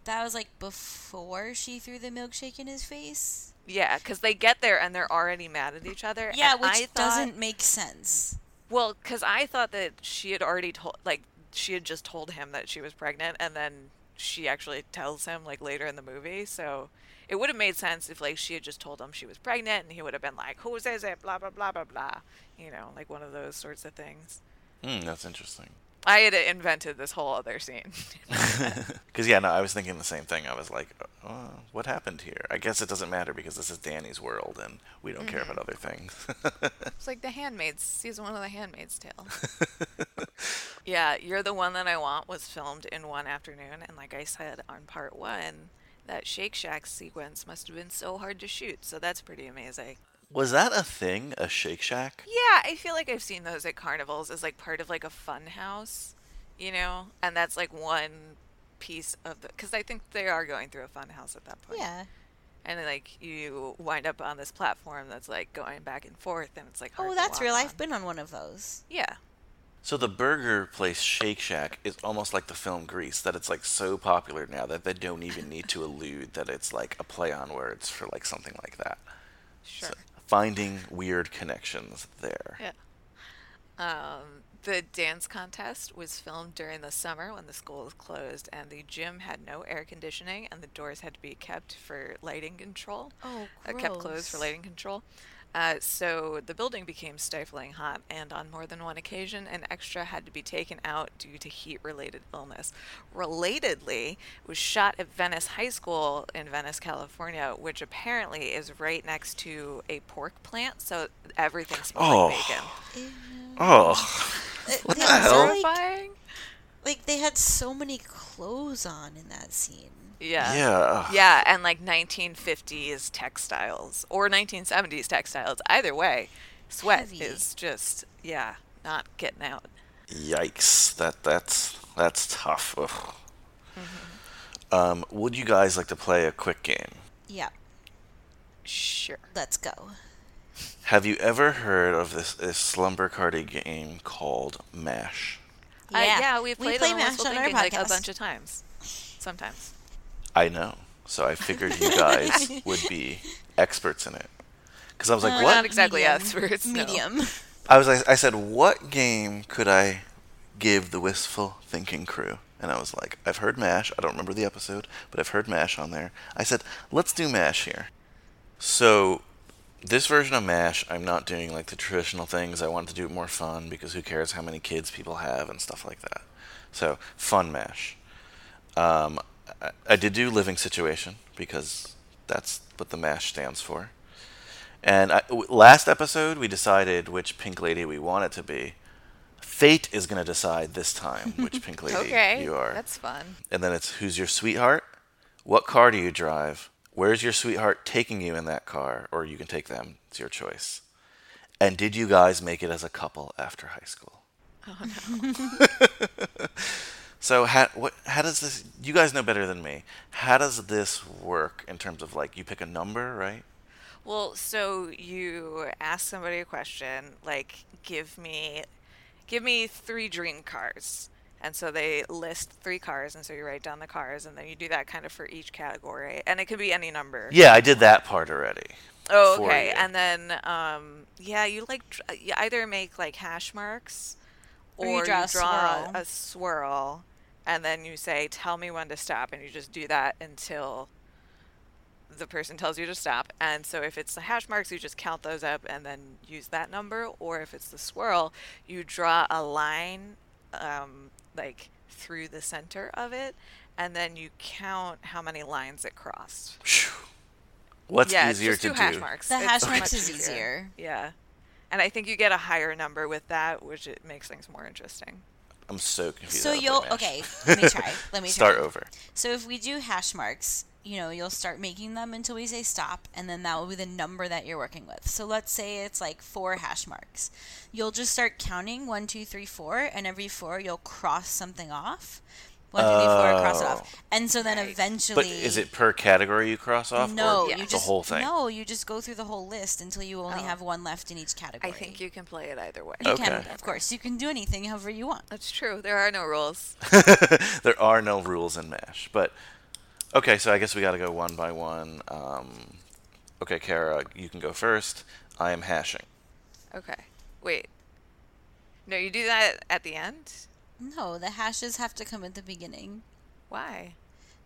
that was like before she threw the milkshake in his face.
Yeah, because they get there and they're already mad at each other.
Yeah,
and
which
I thought-
doesn't make sense.
Well, because I thought that she had already told, like, she had just told him that she was pregnant, and then she actually tells him like later in the movie. So it would have made sense if like she had just told him she was pregnant, and he would have been like, who is is it?" Blah blah blah blah blah. You know, like one of those sorts of things.
Hmm, that's interesting.
I had invented this whole other scene.
Because yeah, no, I was thinking the same thing. I was like, oh, what happened here? I guess it doesn't matter because this is Danny's world, and we don't care about mm-hmm. other things.
It's like The Handmaid's season one of The Handmaid's Tale. yeah, You're the One That I Want was filmed in one afternoon, and like I said on part one, that Shake Shack sequence must have been so hard to shoot, so that's pretty amazing.
Was that a thing? A Shake Shack?
Yeah, I feel like I've seen those at carnivals as like part of like a fun house, you know, and that's like one piece of the because I think they are going through a fun house at that point.
Yeah.
and then, like you wind up on this platform that's like going back and forth, and it's like oh, hard
Oh,
to
that's
walk
real.
on.
I've been on one of those.
Yeah.
So the burger place Shake Shack is almost like the film Grease, that it's like so popular now that they don't even need to allude that it's like a play on words for like something like that.
Sure.
So finding weird connections there.
Yeah. Um, the dance contest was filmed during the summer when the school was closed, and the gym had no air conditioning, and the doors had to be kept for lighting control.
Oh,
uh, kept closed for lighting control. Uh, so the building became stifling hot, and on more than one occasion, an extra had to be taken out due to heat-related illness. Relatedly, it was shot at Venice High School in Venice, California, which apparently is right next to a pork plant, so everything smells
Oh.
like bacon.
Oh, What the hell?
Like, like they had so many clothes on in that scene.
Yeah.
yeah.
Yeah, and like 1950s textiles or 1970s textiles. Either way, sweat
Heavy.
is just yeah, not getting out.
Yikes! That that's that's tough. Ugh. Um, would you guys like to play a quick game?
Yeah.
Sure.
Let's go.
Have you ever heard of this, this slumber party game called Mash?
Uh, yeah, we've
we
played
play MASH
Wistful
on our
Thinking like a bunch of times. Sometimes.
I know, so I figured you guys would be experts in it. Because I was like,
Uh,
what?
not exactly
Medium.
experts. no.
Medium.
I was like, I said, what game could I give the wistful thinking crew? And I was like, I've heard Mash. I don't remember the episode, but I've heard Mash on there. I said, let's do Mash here. So, this version of Mash, I'm not doing like the traditional things. I wanted to do it more fun because who cares how many kids people have and stuff like that. So, fun Mash. Um, I, I did do living situation because that's what the Mash stands for. And I, last episode, we decided which Pink Lady we want it to be. Fate is going to decide this time which Pink Lady
Okay.
you are.
That's fun.
And then it's who's your sweetheart? What car do you drive? Where's your sweetheart taking you in that car? Or you can take them. It's your choice. And did you guys make it as a couple after high school? Oh, so how what how does this you guys know better than me. How does this work in terms of like you pick a number, right?
Well, so you ask somebody a question like, "Give me, give me three dream cars," and so they list three cars, and so you write down the cars, and then you do that kind of for each category, and it could be any number.
Yeah, I did that part already.
Oh, okay. And then, um, yeah, you like you either make like hash marks,
Or
or,
you draw a swirl.
a swirl, and then you say, "Tell me when to stop," and you just do that until the person tells you to stop. And so if it's the hash marks, you just count those up and then use that number. Or if it's the swirl, you draw a line um, like through the center of it, and then you count how many lines it crossed.
What's
yeah,
easier
just
to
do
do?
hash marks.
The
It's
hash marks is easier.
Yeah. And I think you get a higher number with that, which it makes things more interesting.
I'm so confused.
So
how to play
you'll okay. Let me try. Let me
Start
try.
over.
So if we do hash marks, you know, you'll start making them until we say stop, and then that will be the number that you're working with. So let's say it's like four hash marks. You'll just start counting one, two, three, four, and every four you'll cross something off. One, two, three, four, cross it
Oh.
off, and so then eventually.
But is it per category you cross off?
No,
or
you
the
just
whole thing.
No, you just go through the whole list until you only
Oh.
have one left in each category.
I think you can play it either way.
You can, of course, you can do anything however you want.
That's true. There are no rules.
there are no rules in Mash. But okay, so I guess we got to go one by one. Um, okay, Kara, you can go first. I am hashing.
Okay. Wait. No, you do that at the end?
No, the hashes have to come at the beginning
Why?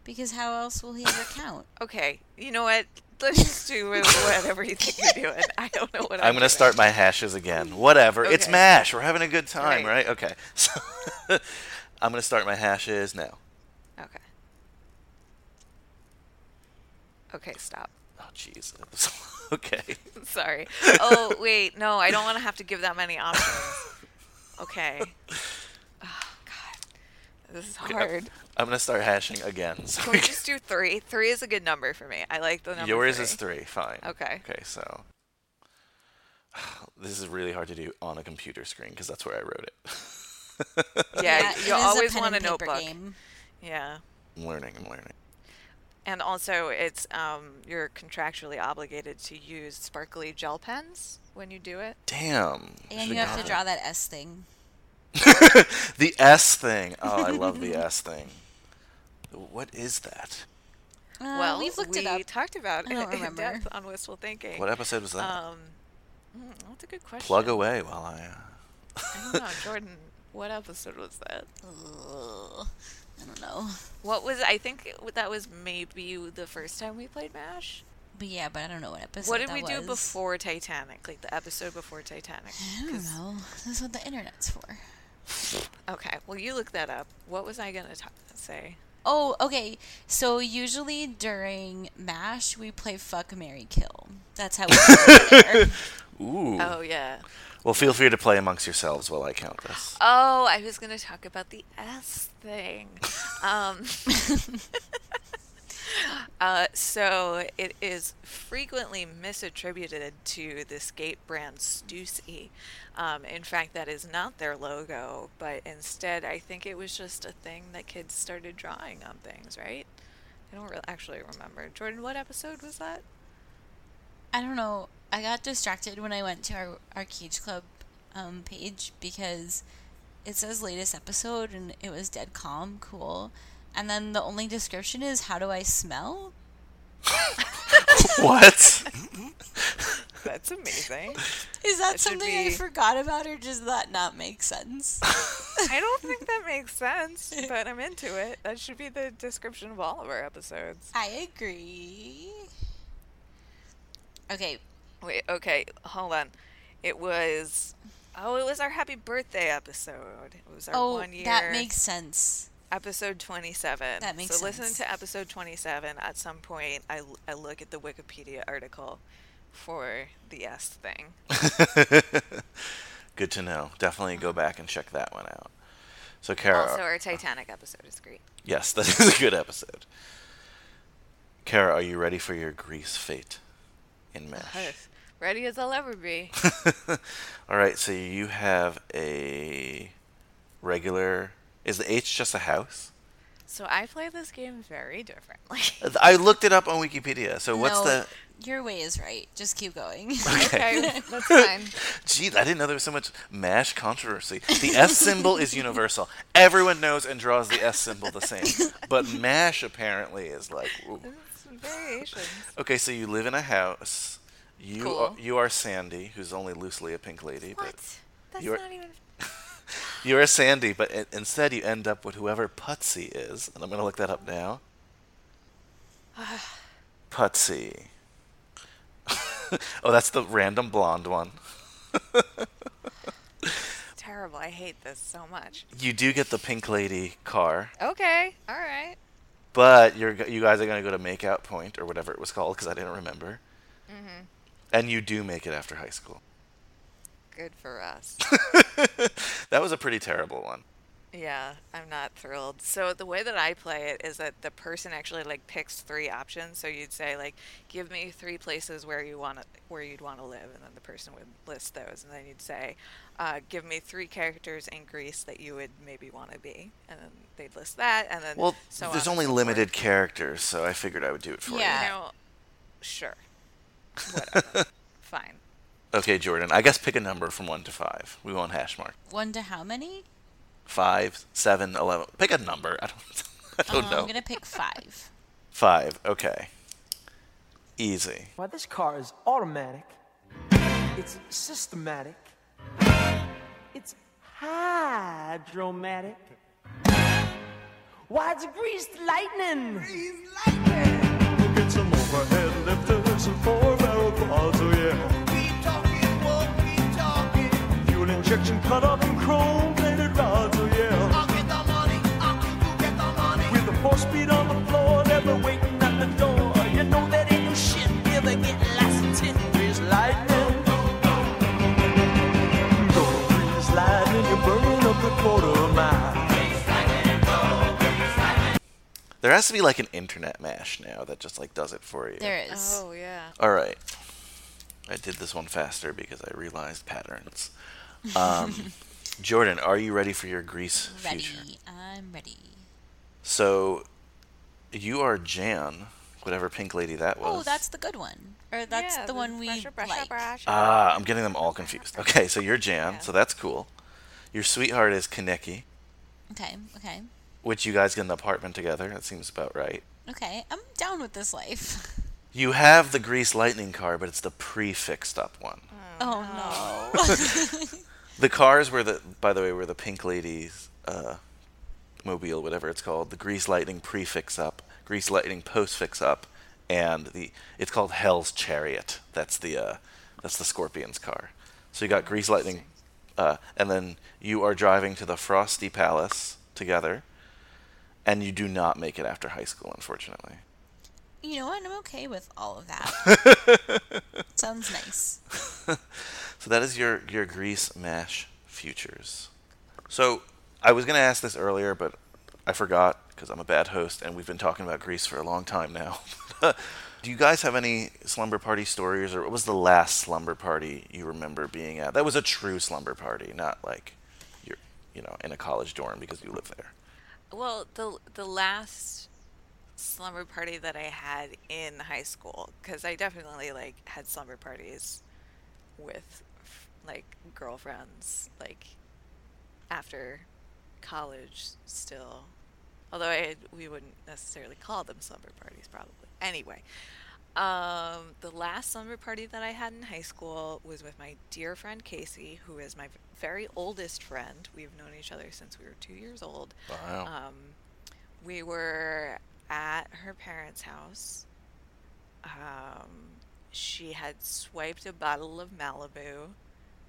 because how else will he ever count?
Okay. You know what? Let's just do whatever you think you're doing. I don't know what I'm,
I'm gonna start my hashes again. Whatever. It's Mash. We're having a good time,
Right.
right? Okay. So I'm gonna start my hashes now.
Okay. Okay, stop.
Oh Jesus. okay.
Sorry. Oh, wait. No, I don't want to have to give that many options. Okay. God. This is
Okay,
hard.
I'm gonna start hashing again. So
Can we just do three? Three is a good number for me. I like the number
yours
three.
is three. Fine.
Okay.
Okay. So this is really hard to do on a computer screen because that's where I wrote it.
Yeah,
it
you
is
always
pen
want a
and
notebook.
game.
Yeah.
I'm learning. I'm learning.
And also, it's um, you're contractually obligated to use sparkly gel pens when you do it.
Damn.
And you have to
gotten
draw that S thing.
It. the S thing. Oh, I love the S thing. What is that?
Uh,
well,
we've looked
we
it up.
talked about
I don't
it in
remember.
depth on Wistful Thinking.
What episode was that?
Um, mm, that's a good question.
Plug away while I. Uh...
I don't know, Jordan. What episode was that?
Ugh, I don't know.
What was? I think that was maybe the first time we played Mash.
But yeah, but I don't know what episode
what did
that
we do
was.
before Titanic? Like the episode before Titanic?
I don't
'Cause-
know. This is what the internet's for.
Okay, well you look that up. What was I gonna ta say?
Oh, okay. So usually during MASH, we play Fuck, Mary Kill. That's how we play there.
Ooh.
Oh yeah.
Well, feel free to play amongst yourselves while I count this.
Oh, I was gonna talk about the S thing. Um, uh, so it is frequently misattributed to the skate brand Stussy. Um, in fact, that is not their logo, but instead, I think it was just a thing that kids started drawing on things, right? I don't really actually remember. Jordan, what episode was that?
I don't know. I got distracted when I went to our, our Cage Club um, page because it says latest episode and it was dead calm, cool. And then the only description is how do I smell?
what?
That's amazing.
Is that
That should
something I forgot about or does that not make sense?
I don't think that makes sense, but I'm into it. That should be the description of all of our episodes.
I agree. Okay,
Wait, okay, hold on. It was oh, it was our happy birthday episode. It was our
oh,
one year Oh,
that makes sense.
Episode 27.
That makes
so listen to episode 27 at some point. I, I look at the Wikipedia article for the S thing.
Good to know. Definitely go back and check that one out. So, Kara.
Also, our Titanic episode is great.
yes, that is a good episode. Kara, are you ready for your Grease fate in MASH?
Ready as I'll ever be.
All right, so you have a regular. Is the H just a house?
so I play this game very differently.
I looked it up on Wikipedia. So what's
no,
the?
Your way is right. Just keep going.
okay, that's fine.
Gee, I didn't know there was so much mash controversy. The S symbol is universal. Everyone knows and draws the S symbol the same. But mash apparently is like. Ooh.
Variations.
Okay, so you live in a house. You
Cool.
are, you are Sandy, who's only loosely a pink lady, but
What? That's
You're-
not even.
you are Sandy, but i- instead you end up with whoever Putzie is, and I'm gonna look that up now. Putzie. oh, that's the random blonde one.
Terrible. I hate this so much.
You do get the Pink Lady car,
Okay. All right.
but you're g- you guys are gonna go to Makeout Point or whatever it was called because I didn't remember.
Mm-hmm.
And you do make it after high school.
Good for us.
That was a pretty terrible one.
Yeah, I'm not thrilled. So the way that I play it is that the person actually like picks three options. So you'd say like, "Give me three places where you want to where you'd want to live," and then the person would list those, and then you'd say, uh, "Give me three characters in Grease that you would maybe want to be," and then they'd list that, and then
Well,
so
there's
on
only
so forth.
limited characters, so I figured I would do it for
Yeah.
You know, sure, whatever, fine.
You. Okay, Jordan. I guess pick a number from one to five. We won't hash mark.
One to how many?
Five, seven, eleven. Pick a number. I don't. I don't
Um,
know.
I'm gonna pick five.
Five. Okay. Easy.
Why, this car is automatic. It's systematic. It's hydromatic. Why, it's greased lightning. Greased lightning.
We Get some overhead lifters and four barrel quads, oh yeah. Injection cut up and chrome plated rods, oh yeah. I'll get the money, I'll you get the money. With the four speed on the floor, never waiting at the door. You know that ain't no shit, never get less than ten greased lightning. Go greased lightning, you're burning up the quarter mile.
There has to be like an internet mash now that just like does it for you.
There is.
Oh yeah.
All right. I did this one faster because I realized patterns. Um, Jordan, are you ready for your Grease
ready.
future?
I'm ready.
So, you are Jan, whatever pink lady that was.
Oh, that's the good one. Or that's
Yeah,
the one we
brush, brush,
like.
brush.
Ah, I'm getting them all confused. Okay, so you're Jan,
Yeah.
so that's cool. Your sweetheart is Kenickie,
Okay, okay,
which you guys get an apartment together. That seems about right.
okay. I'm down with this life.
You have the Grease Lightning car, but it's the prefixed up one.
Oh no.
The cars were the, by the way, were the Pink Ladies uh, mobile, whatever it's called. The Grease Lightning prefix up, Grease Lightning postfix up, and the it's called Hell's Chariot. That's the uh, that's the Scorpion's car. So you got Grease Lightning, uh, and then you are driving to the Frosty Palace together, and you do not make it after high school, unfortunately.
you know what? I'm okay with all of that. Sounds nice.
So that is your your Grease Mash futures. So I was gonna ask this earlier, but I forgot because I'm a bad host, and we've been talking about Grease for a long time now. Do you guys have any slumber party stories, or what was the last slumber party you remember being at? That was a true slumber party, not like you're, you know, in a college dorm because you live there.
Well, the the last slumber party that I had in high school, because I definitely like had slumber parties with like girlfriends, like after college still. Although I we wouldn't necessarily call them slumber parties, probably. Anyway, um, the last slumber party that I had in high school was with my dear friend Casey, who is my very oldest friend. We've known each other since we were two years old.
Wow.
Um, we were at her parents' house. Um, she had swiped a bottle of Malibu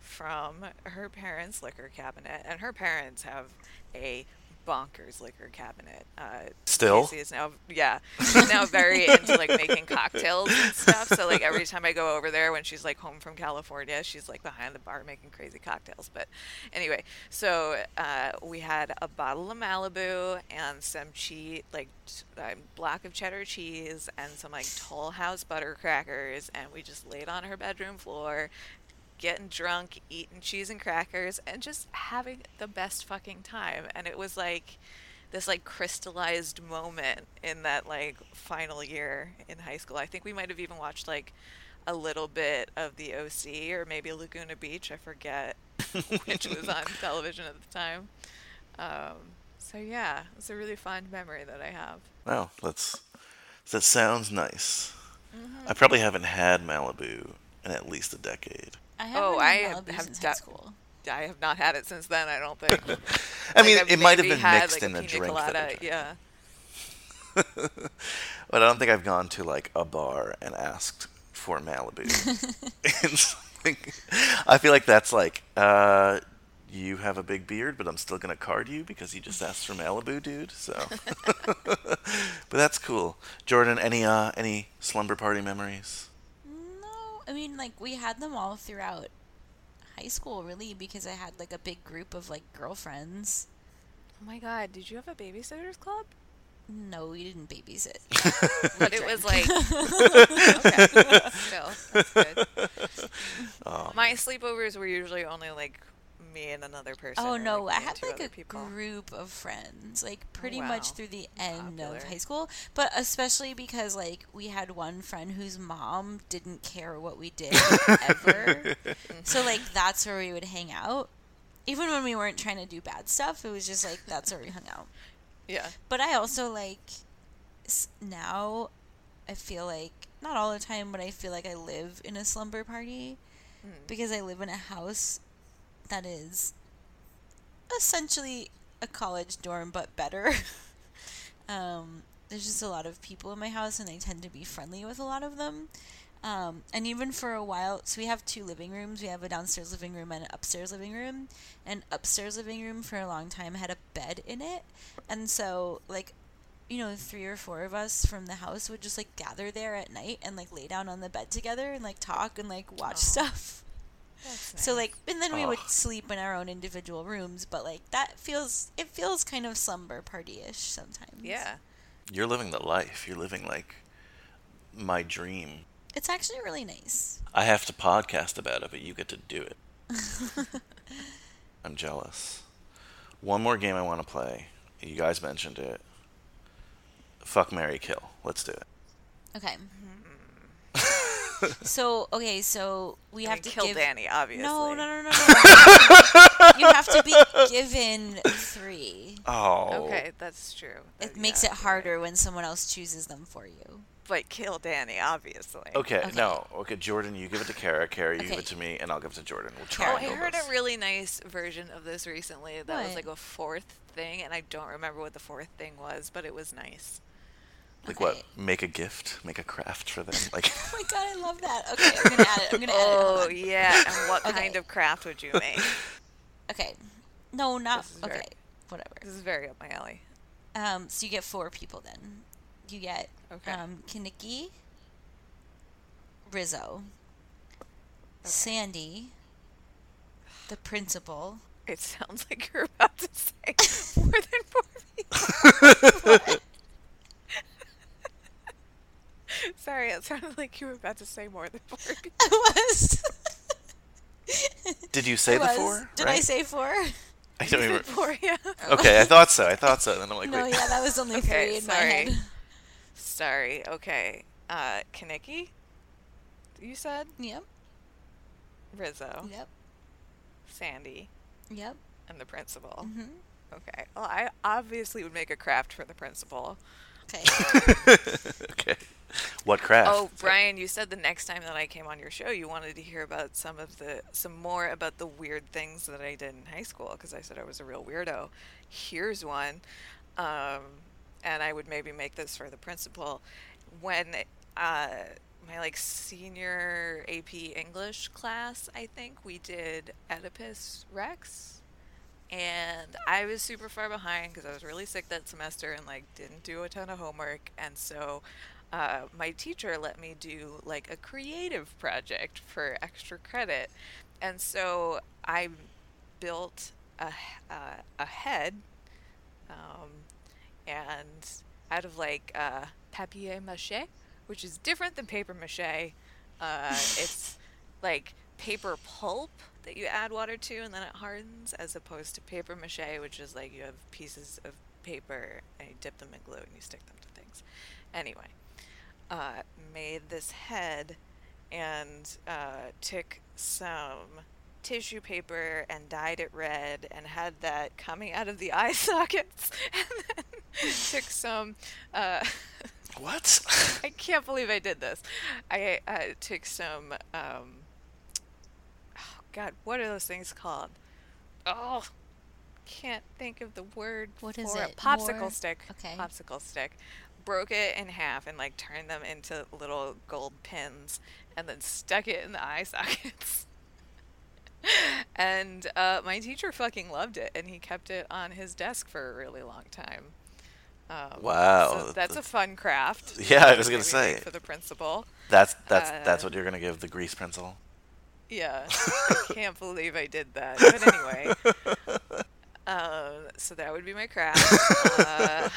from her parents' liquor cabinet, and her parents have a bonkers liquor cabinet. Uh,
Still?
Casey is now, yeah, she's now very into like making cocktails and stuff. So like every time I go over there when she's like home from California, she's like behind the bar making crazy cocktails. But anyway, so uh, we had a bottle of Malibu and some cheese, like t- uh, block of cheddar cheese and some like Toll House butter crackers, and we just laid on her bedroom floor getting drunk, eating cheese and crackers, and just having the best fucking time. And it was like this like crystallized moment in that like final year in high school. I think we might have even watched like a little bit of the OC or maybe Laguna Beach. I forget which was on television at the time. Um, so yeah, it's a really fond memory that I have.
Wow, that's that sounds nice.
Mm-hmm.
I probably haven't had Malibu in at least a decade.
I haven't
Oh,
oh,
I
I
have-
Malibu
have
since
da-
high school.
I have not had it since then. I don't think.
I mean,
Like, I've
it might have been
had,
mixed
like,
in a
pina
drink.
colada. Yeah.
but I don't think I've gone to like a bar and asked for Malibu. I feel like that's like, uh, you have a big beard, but I'm still gonna card you because you just asked for Malibu, dude. So, but that's cool. Jordan, any uh, any slumber party memories?
No, I mean like we had them all throughout high school, really, because I had like a big group of like girlfriends.
Oh my god, did you have a babysitters club?
No, we didn't babysit.
But it was like okay. Still, that's good.
Oh.
My sleepovers were usually only like me and another person.
Oh no,
like,
I had like a
people.
group of friends, like pretty
wow.
much through the end
Popular.
of high school, but especially because like we had one friend whose mom didn't care what we did ever. so like that's where we would hang out. Even when we weren't trying to do bad stuff, it was just like that's where we hung out.
Yeah.
But I also like now I feel like not all the time, but I feel like I live in a slumber party mm. because I live in a house that is essentially a college dorm but better. um, there's just a lot of people in my house and I tend to be friendly with a lot of them. Um, and even for a while, so we have two living rooms. We have a downstairs living room and an upstairs living room. And upstairs living room for a long time had a bed in it, and so like, you know, three or four of us from the house would just like gather there at night and like lay down on the bed together and like talk and like watch stuff.
That's
So
nice.
like, and then we would sleep in our own individual rooms, but like that feels it feels kind of slumber party ish sometimes.
yeah.
You're living the life. You're living like my dream.
it's actually really nice.
I have to podcast about it, but you get to do it. I'm jealous. One more game I want to play. You guys mentioned it. Fuck Mary Kill. Let's do it.
Okay. Mm-hmm. So okay, so we
I
have
mean,
to
kill
give.
Danny, obviously.
No, no, no, no, no. you have to be given three.
Oh.
Okay, that's true.
It
Uh,
makes it
you're right.
harder when someone else chooses them for you.
But kill Danny, obviously.
Okay,
Okay.
no. Okay, Jordan, you give it to Kara. Kara, you give it to me, and I'll give it to Jordan. We'll
Kara.
Oh, I heard
this.
a really nice version of this recently. That was like a fourth thing, and I don't remember what the fourth thing was, but it was nice.
Like
Okay.
what? Make a gift? Make a craft for them? Like
Oh my god, I love that. Okay, I'm gonna add it. I'm gonna add it.
Oh yeah, and what
Okay.
kind of craft would you make?
Okay. No, not
This is very-
okay. Whatever.
this is very up my alley.
Um, so you get four people then. You get
Okay.
um, Kenickie, Rizzo, Sandy, the principal.
It sounds like you're about to say more than four people. Sorry, it sounded like you were about to say more than four people.
I was.
Did you say
I
the
was.
four?
Did I say four?
I don't even.
Four, yeah.
Okay, I thought so. I thought so. Then I'm like,
no,
wait.
yeah, that was only
Okay,
three in my
sorry.
head.
Sorry. Okay. Uh, Kenickie. You said
Yep.
Rizzo,
Yep.
Sandy,
Yep.
and the principal.
hmm
Okay. Well, I obviously would make a craft for the principal.
Okay.
okay. What craft?
Oh, Brian, you said the next time that I came on your show, you wanted to hear about some of the some more about the weird things that I did in high school because I said I was a real weirdo. Here's one, um, and I would maybe make this for the principal. When uh, my like senior AP English class, I think we did Oedipus Rex and I was super far behind because I was really sick that semester and like didn't do a ton of homework, and so uh, my teacher let me do like a creative project for extra credit, and so I built a uh, a head, um, and out of like uh, papier mache, which is different than paper mache. Uh, it's like paper pulp that you add water to and then it hardens, as opposed to paper mache, which is like you have pieces of paper and you dip them in glue and you stick them to things. Anyway, uh, made this head and uh, took some tissue paper and dyed it red and had that coming out of the eye sockets and then took some uh,
What?
I can't believe I did this. I uh, took some. Um, oh God, what are those things called? Oh, can't think of the word
What
for
is
it.
it?
Popsicle
More-
stick.
okay.
Popsicle stick. Broke it in half and like turned them into little gold pins and then stuck it in the eye sockets. and uh, my teacher fucking loved it and he kept it on his desk for a really long time. Um,
Wow,
so that's a fun craft.
Yeah, I was gonna say.
for the principal.
That's that's that's
Uh,
what you're gonna give the grease pencil.
Yeah, I can't believe I did that. But anyway, um, so that would be my craft. Uh,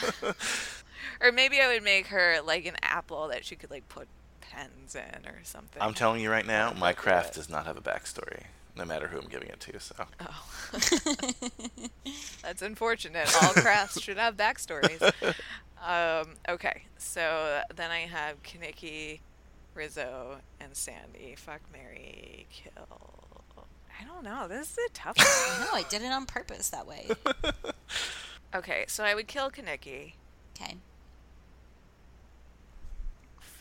or maybe I would make her like an apple that she could like put pens in or something.
I'm telling you right now, my craft does not have a backstory, no matter who I'm giving it to. So
That's unfortunate. All crafts should have backstories. Um, okay, so then I have Kenickie, Rizzo, and Sandy. Fuck, Mary, kill. I don't know. This is a tough one.
No, I did it on purpose that way.
okay, so I would kill Kenickie.
Okay.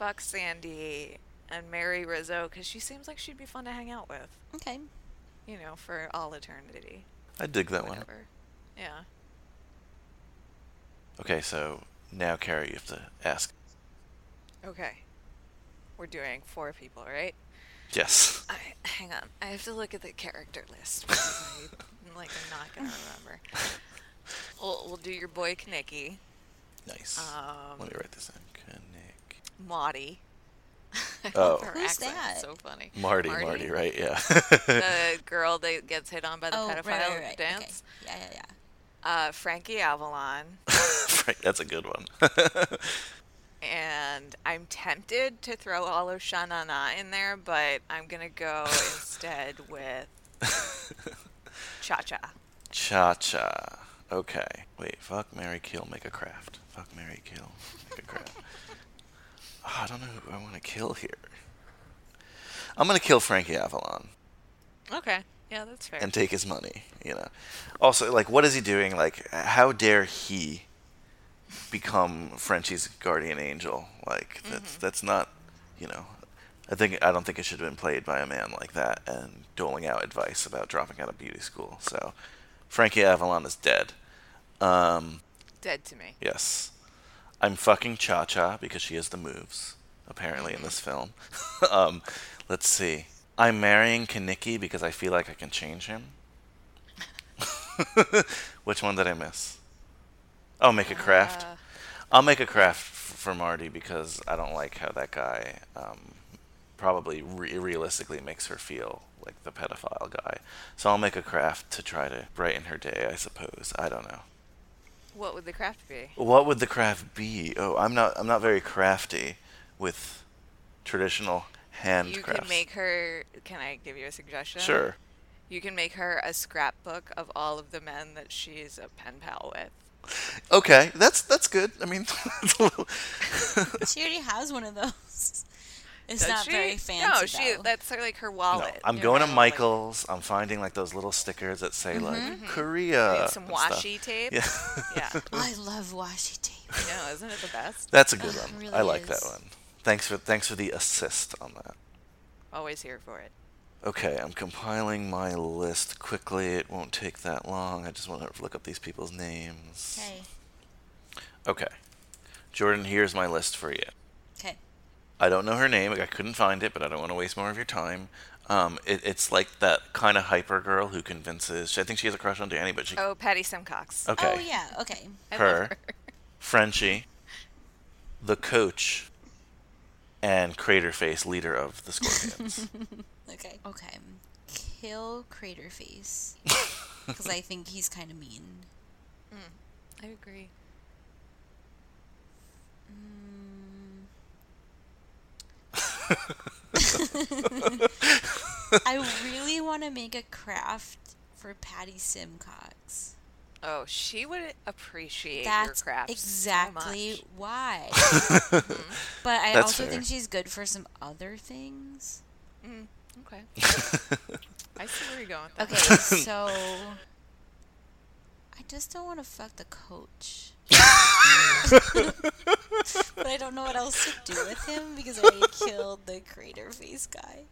Fuck Sandy and marry Rizzo because she seems like she'd be fun to hang out with.
Okay.
You know, for all eternity.
I dig that one.
Yeah.
Okay, so now Carrie, you have to ask.
Okay. We're doing four people, right?
Yes.
I, hang on. I have to look at the character list I, like I'm not gonna remember. We'll, we'll do your boy Kenickie.
Nice.
um,
Let me write this in. Connect.
Maudie. I
Oh.
her
Who's
accent. It's
that?
so funny.
Marty, Marty, right? Yeah.
the girl that gets hit on by the
oh,
pedophile
right, right, right.
dance.
Okay. Yeah, yeah, yeah.
Uh, Frankie Avalon.
right, that's a good one.
and I'm tempted to throw all of Sha Na Na in there, but I'm gonna go instead with Cha Cha.
Cha cha. Okay. Wait. Fuck Mary Kill. Make a craft. Fuck Mary Kill. Make a craft. Oh, I don't know who I want to kill here. I'm gonna kill Frankie Avalon
Okay, yeah, that's fair.
and take his money. You know. Also, like, what is he doing? Like, how dare he become Frenchie's guardian angel? Like, that's that's not. You know. I think I don't think it should have been played by a man like that and doling out advice about dropping out of beauty school. So, Frankie Avalon is dead. Um,
Dead to me.
yes, I'm fucking Cha Cha because she has the moves apparently in this film. um, let's see. I'm marrying Kenickie because I feel like I can change him. Which one did I miss? Oh, make a craft.
Uh,
I'll make a craft f- for Marty because I don't like how that guy um, probably re- realistically makes her feel like the pedophile guy. So I'll make a craft to try to brighten her day, I suppose. I don't know.
What would the craft be?
What would the craft be? Oh, I'm not. I'm not very crafty with traditional handcrafts.
You could make her. Can I give you a suggestion?
Sure.
You can make her a scrapbook of all of the men that she's a pen pal with.
Okay, that's that's good. I mean, little-
She already has one of those. It's
Does
not
she?
very fancy.
No, she.
though.
That's her, like her
no,
wallet.
I'm
you
going to Michael's. I'm finding like those little stickers that say like mm-hmm.
Mm-hmm. Korea. Some
and stuff.
washi tape.
Yeah,
Yeah.
Oh, I love washi tape.
I know, isn't it the best?
that's a good
Ugh,
one.
it really
I like that one. Thanks for thanks for the assist on that.
Always here for it.
Okay, I'm compiling my list quickly. It won't take that long. I just want to look up these people's names.
Okay.
Okay. Jordan, here's my list for you.
Okay.
I don't know her name. I couldn't find it, but I don't want to waste more of your time. Um, it, it's like that kind of hyper girl who convinces. I think she has a crush on Danny, but she.
Oh, Patty Simcox.
okay.
Oh yeah. Okay.
I
her,
her.
Frenchie, the coach, and Craterface, leader of the Scorpions.
Okay. Okay. Kill Craterface because I think he's kind of mean.
I agree.
I really want to make a craft for Patty Simcox.
Oh, she would appreciate
That's
your craft
exactly
so much.
why. Mm-hmm. but I
That's
also
fair.
think she's good for some other things.
Mm, okay. I see where you're going with that.
Okay, so I just don't want to fuck the coach. but I don't know what else to do with him because I already killed the crater face guy.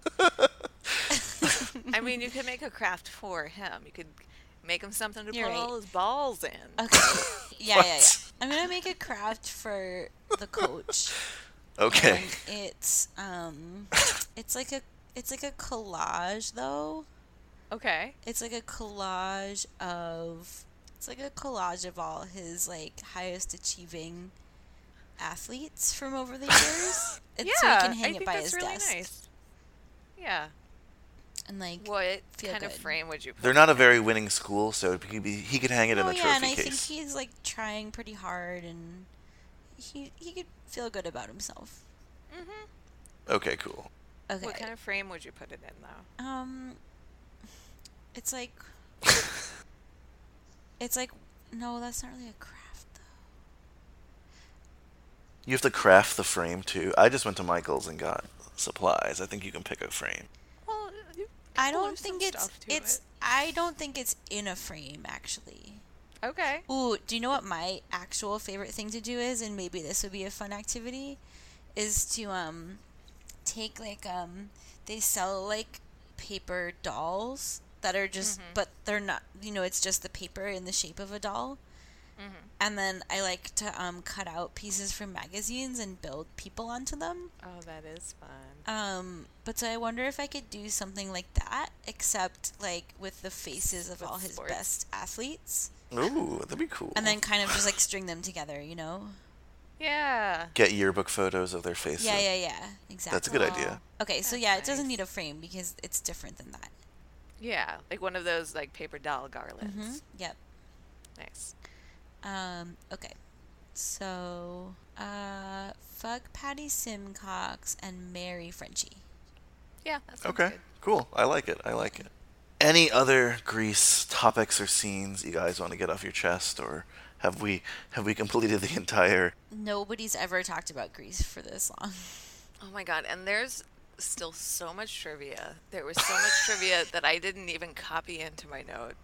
I mean, you could make a craft for him. You could make him something to
You're
put
right.
all his balls in.
Okay. Yeah, yeah, yeah. I'm gonna make a craft for the coach.
Okay.
And it's um, it's like a it's like a collage though.
Okay.
It's like a collage of it's like a collage of all his like highest achieving athletes from over the years. It's so he
yeah,
can hang
I
it
think
by
that's
his
really
desk.
nice. Yeah.
And like
What
feel
kind of frame would you put?
They're not a very winning school, so he could, be, he could hang it in
oh
the
yeah,
trophy
and I
case.
think he's like trying pretty hard and he he could feel good about himself.
Okay, cool.
Okay.
What kind of frame would you put it in, though?
Um, it's like, it's like, no, that's not really a craft though.
You have to craft the frame too. I just went to Michael's and got supplies. I think you can pick a frame.
Well, you
I don't think it's it's.
it.
I don't think it's in a frame actually.
Okay.
Ooh, do you know what my actual favorite thing to do is, and maybe this would be a fun activity, is to um, take like um, they sell like paper dolls that are just,
Mm-hmm.
but they're not. You know, it's just the paper in the shape of a doll.
Mm-hmm.
And then I like to um, cut out pieces from magazines and build people onto them.
Oh, that is fun.
Um, but so I wonder if I could do something like that, except like with the faces of
With
all his
sports.
best athletes,
Ooh, that'd be cool.
and then kind of just like string them together, you know?
Yeah.
get yearbook photos of their faces.
Yeah, yeah, yeah. Exactly.
That's a good idea.
Okay, so
That's
yeah, it doesn't need a frame because it's different than that.
Yeah. Like one of those like paper doll garlands.
hmm Yep.
Nice.
Um. Okay. So, uh, fuck Patty Simcox and marry Frenchie.
Yeah.
Okay,
good.
cool. I like it. I like it. Any other Grease topics or scenes you guys want to get off your chest, or have we have we completed the entire?
Nobody's ever talked about Grease for this long.
Oh my god, and there's still so much trivia. There was so much trivia that I didn't even copy into my note.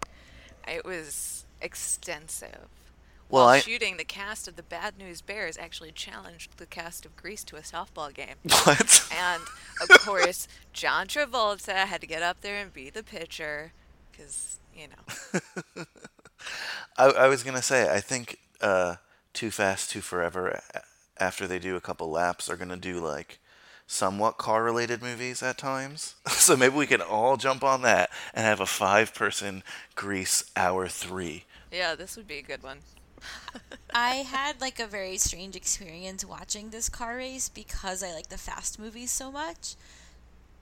It was extensive.
Well,
While
I
shooting, the cast of the Bad News Bears actually challenged the cast of Grease to a softball game.
what?
And of course, John Travolta had to get up there and be the pitcher because, you know.
I, I was gonna say I think uh, Too Fast, Too Forever. After they do a couple laps, are gonna do like somewhat car-related movies at times. so maybe we can all jump on that and have a five-person Grease hour three.
Yeah, this would be a good one.
I had like a very strange experience watching this car race because I like the fast movies so much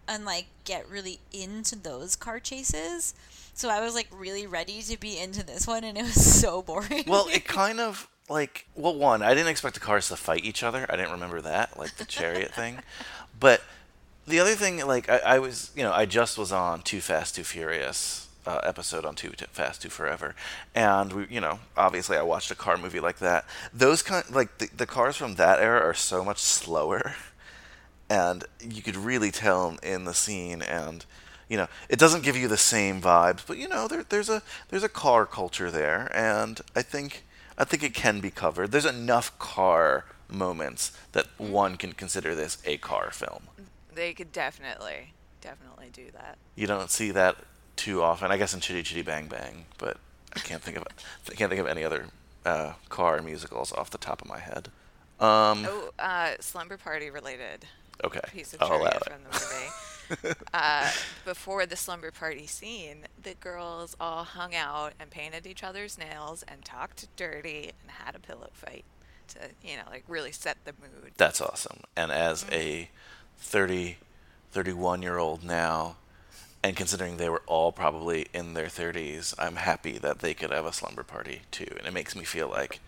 and like get really into those car chases. So I was like really ready to be into this one and it was so boring.
Well, it kind of like well, one, I didn't expect the cars to fight each other. I didn't remember that, like the chariot thing. But the other thing, like I, I was, you know, I just was on Too Fast, Too Furious uh, episode on Too Fast, Too Forever, and we, you know, obviously I watched a car movie like that. Those kind, like the, the cars from that era are so much slower, and you could really tell in the scene and. You know, it doesn't give you the same vibes, but you know, there, there's a there's a car culture there, and I think I think it can be covered. There's enough car moments that one can consider this a car film.
They could definitely, definitely do that.
You don't see that too often. I guess in Chitty Chitty Bang Bang, but I can't think of I can't think of any other uh, car musicals off the top of my head. Um,
Oh, uh, Slumber Party related
okay,
piece of
I'll
trivia from the movie. uh, before the slumber party scene, the girls all hung out and painted each other's nails and talked dirty and had a pillow fight to, you know, like really set the mood.
That's awesome. And as a 30, 31 year old now, and considering they were all probably in their 30s, I'm happy that they could have a slumber party too. And it makes me feel like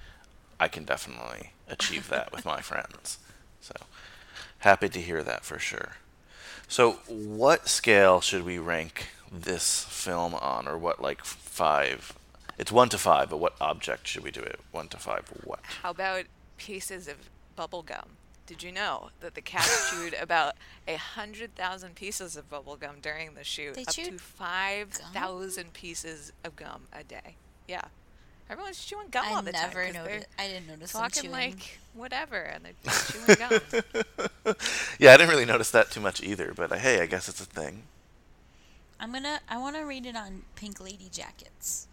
I can definitely achieve that with my friends. So happy to hear that for sure. So, what scale should we rank this film on, or what like five? It's one to five, but what object should we do it? One to five, what?
How about pieces of bubble gum? Did you know that the cast chewed about a hundred thousand pieces of bubble gum during the shoot,
They
up to five thousand pieces of gum a day? Yeah, everyone's chewing gum
I
all the time.
never
'cause they're
noticed. I didn't notice them
Talking
chewing.
like whatever, and they're just chewing gum.
Yeah, I didn't really notice that too much either, but uh, hey, I guess it's a thing.
I'm gonna. I want to read it on Pink Lady jackets.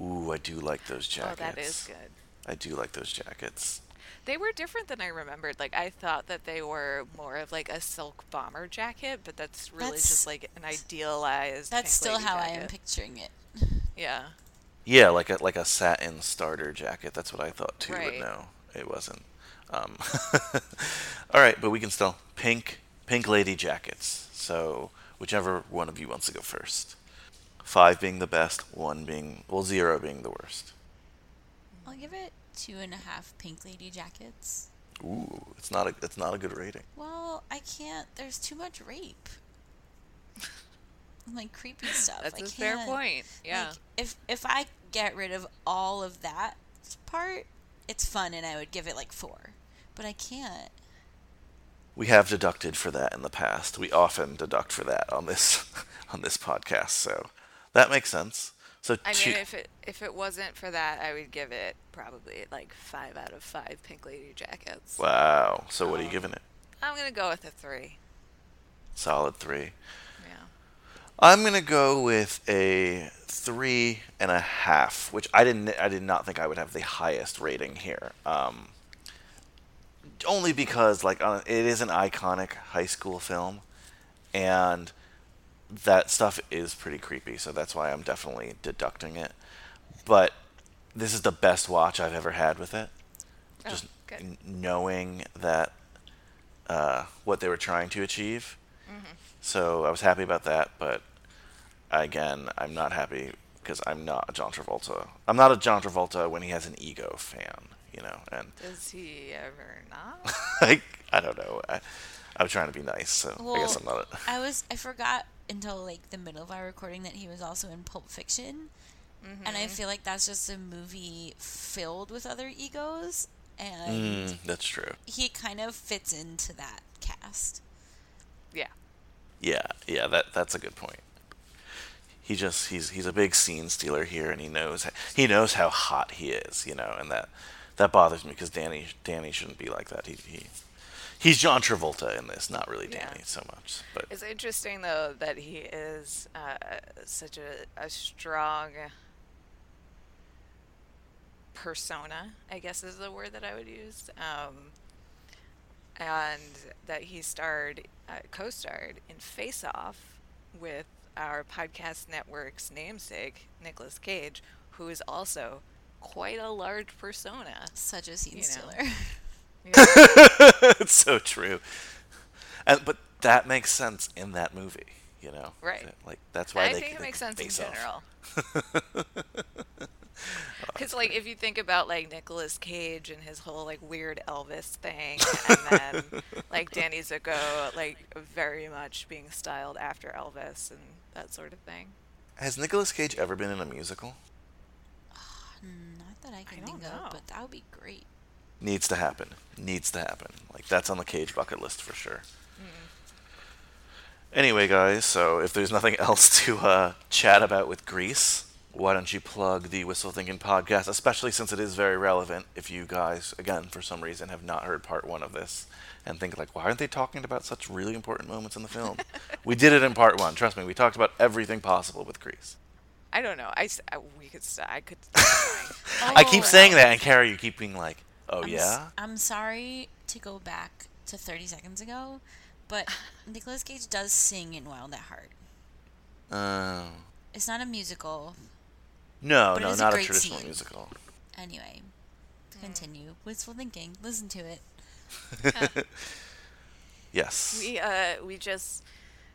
Ooh, I do like those jackets.
Oh, that is good.
I do like those jackets.
They were different than I remembered. Like I thought that they were more of like a silk bomber jacket, but that's really
That's-
just like an idealized.
That's
Pink
still
Lady
how I am picturing it.
Yeah.
Yeah, like a like a satin starter jacket. That's what I thought too,
Right.
but no, it wasn't. Um, all right, but we can still pink pink lady jackets. So whichever one of you wants to go first. Five being the best, one being well, zero being the worst.
I'll give it two and a half pink lady jackets.
Ooh, it's not a it's not a good rating.
Well, I can't. There's too much rape. like creepy stuff.
That's
I
a fair
can't-
point. Yeah.
Like, if if I get rid of all of that part, it's fun, and I would give it like four. But I can't.
We have deducted for that in the past. We often deduct for that on this on this podcast, so that makes sense. So
I
two,
mean, if it if it wasn't for that, I would give it probably like five out of five Pink Lady jackets.
wow. So what are you
Um,
giving it?
I'm gonna go with a three.
Solid three.
Yeah.
I'm gonna go with a three and a half, which I didn't. I did not think I would have the highest rating here. Um, only because like uh, it is an iconic high school film, and that stuff is pretty creepy. So that's why I'm definitely deducting it. But this is the best watch I've ever had with it.
Oh,
Just n- knowing that uh, what they were trying to achieve. So I was happy about that, but again, I'm not happy because I'm not a John Travolta. I'm not a John Travolta when he has an ego fan, you know. And
Does he ever not?
I, I don't know. I, I'm trying to be nice, so I guess I'm
Well,
not. A,
I was I forgot until like the middle of our recording that he was also in Pulp Fiction, and I feel like that's just a movie filled with other egos, and
mm, that's true.
he kind of fits into that cast.
yeah.
Yeah, yeah. That that's a good point. He just he's he's a big scene stealer here, and he knows he knows how hot he is, you know, and that that bothers me because Danny Danny shouldn't be like that. He he he's John Travolta in this, not really
Yeah.
Danny so much. But
It's interesting though that he is uh, such a, a strong persona. I guess is the word that I would use. Um, and that he starred, uh, co-starred in Face Off with our podcast network's namesake, Nicolas Cage, who is also quite a large persona.
Such a scene
You know.
stealer.
it's so true. And but that makes sense in that movie, you know.
Right.
Like that's why
I
they
think it
they
makes sense in
off.
general. Oh, because, like, if you think about like Nicolas Cage and his whole like weird Elvis thing, and then like Danny Zuko, like very much being styled after Elvis and that sort of thing.
Has Nicolas Cage ever been in a musical?
Uh, not that I can
don't
think
know.
of, but that would be great.
Needs to happen. Needs to happen. Like that's on the Cage bucket list for sure. Anyway, guys, so if there's nothing else to uh, chat about with Grease, why don't you plug the Wistful Thinking podcast, especially since it is very relevant if you guys, again, for some reason, have not heard part one of this and think, like, why aren't they talking about such really important moments in the film? we did it in part one. Trust me, we talked about everything possible with Grease.
I don't know. I, I- we could I could. going.
I keep
Oh,
saying that, and Carrie, you keep being like, oh,
I'm,
yeah?
I'm sorry to go back to 30 seconds ago, but Nicolas Cage does sing in Wild at Heart.
Oh.
It's not a musical.
no, no,
is a
not a
great
traditional
scene.
musical.
Anyway, to continue. Wistful thinking. Listen to it.
Yes.
We uh we just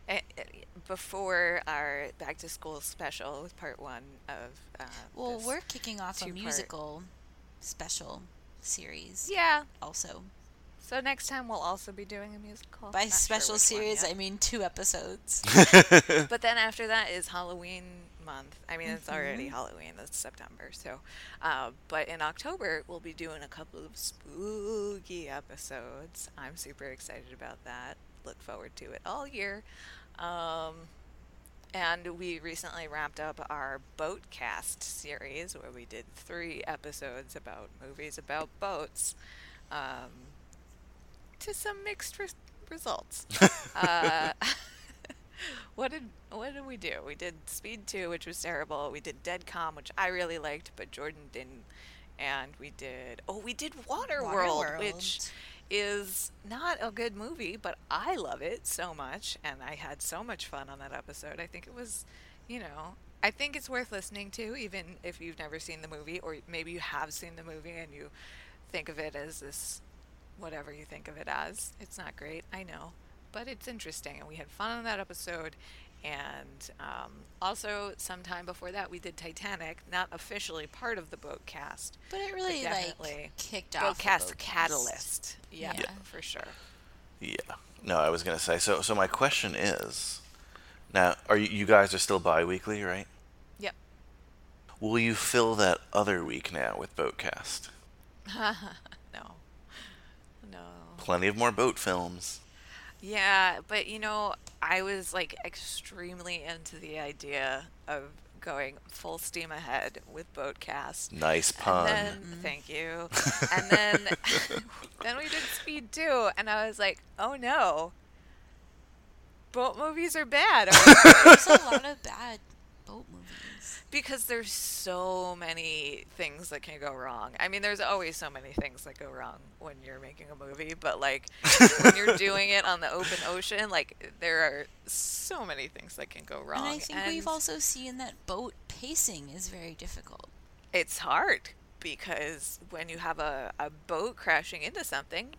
eh, eh, before our back to school special with part one of uh,
Well,
this
we're kicking off a
two-part-
musical special series.
Yeah.
Also,
So next time we'll also be doing a musical.
by
Not sure
special
which one
series. I mean two episodes.
But then after that is Halloween month. I mean, it's already
Mm-hmm.
Halloween. It's September. So, uh, but in October we'll be doing a couple of spooky episodes. I'm super excited about that. Look forward to it all year. Um, and we recently wrapped up our boat cast series where we did three episodes about movies about boats. Um, to some mixed res- results. uh, what did what did we do? We did Speed Two, which was terrible. We did Dead Calm, which I really liked, but Jordan didn't and we did oh we did Waterworld,
Waterworld.
which is not a good movie, but I love it so much, and I had so much fun on that episode. I think it was, you know, I think it's worth listening to, even if you've never seen the movie, or maybe you have seen the movie and you think of it as this, whatever you think of it as. It's not great, I know, but it's interesting, and we had fun on that episode. And um, also, sometime before that, we did Titanic, not officially part of the boat cast,
But it really like
definitely
kicked
boat
off. the
cast
boat
catalyst. Yeah,
Yeah.
for sure.
Yeah. No, I was gonna say. So, so my question is, now, are you, you guys are still bi-weekly, right?
Yep.
Will you fill that other week now with Boatcast?
No. No.
Plenty of more boat films.
Yeah, but you know, I was like extremely into the idea of going full steam ahead with Boatcast.
Nice pun.
And then, mm-hmm. thank you. And then, then we did Speed 2, and I was like, oh no, boat movies are bad.
There's a lot of bad boat movies.
Because there's so many things that can go wrong. I mean, there's always so many things that go wrong when you're making a movie, but like when you're doing it on the open ocean, like there are so many things that can go wrong.
And I think we've also seen that boat pacing is very difficult.
it's hard because when you have a, a boat crashing into something,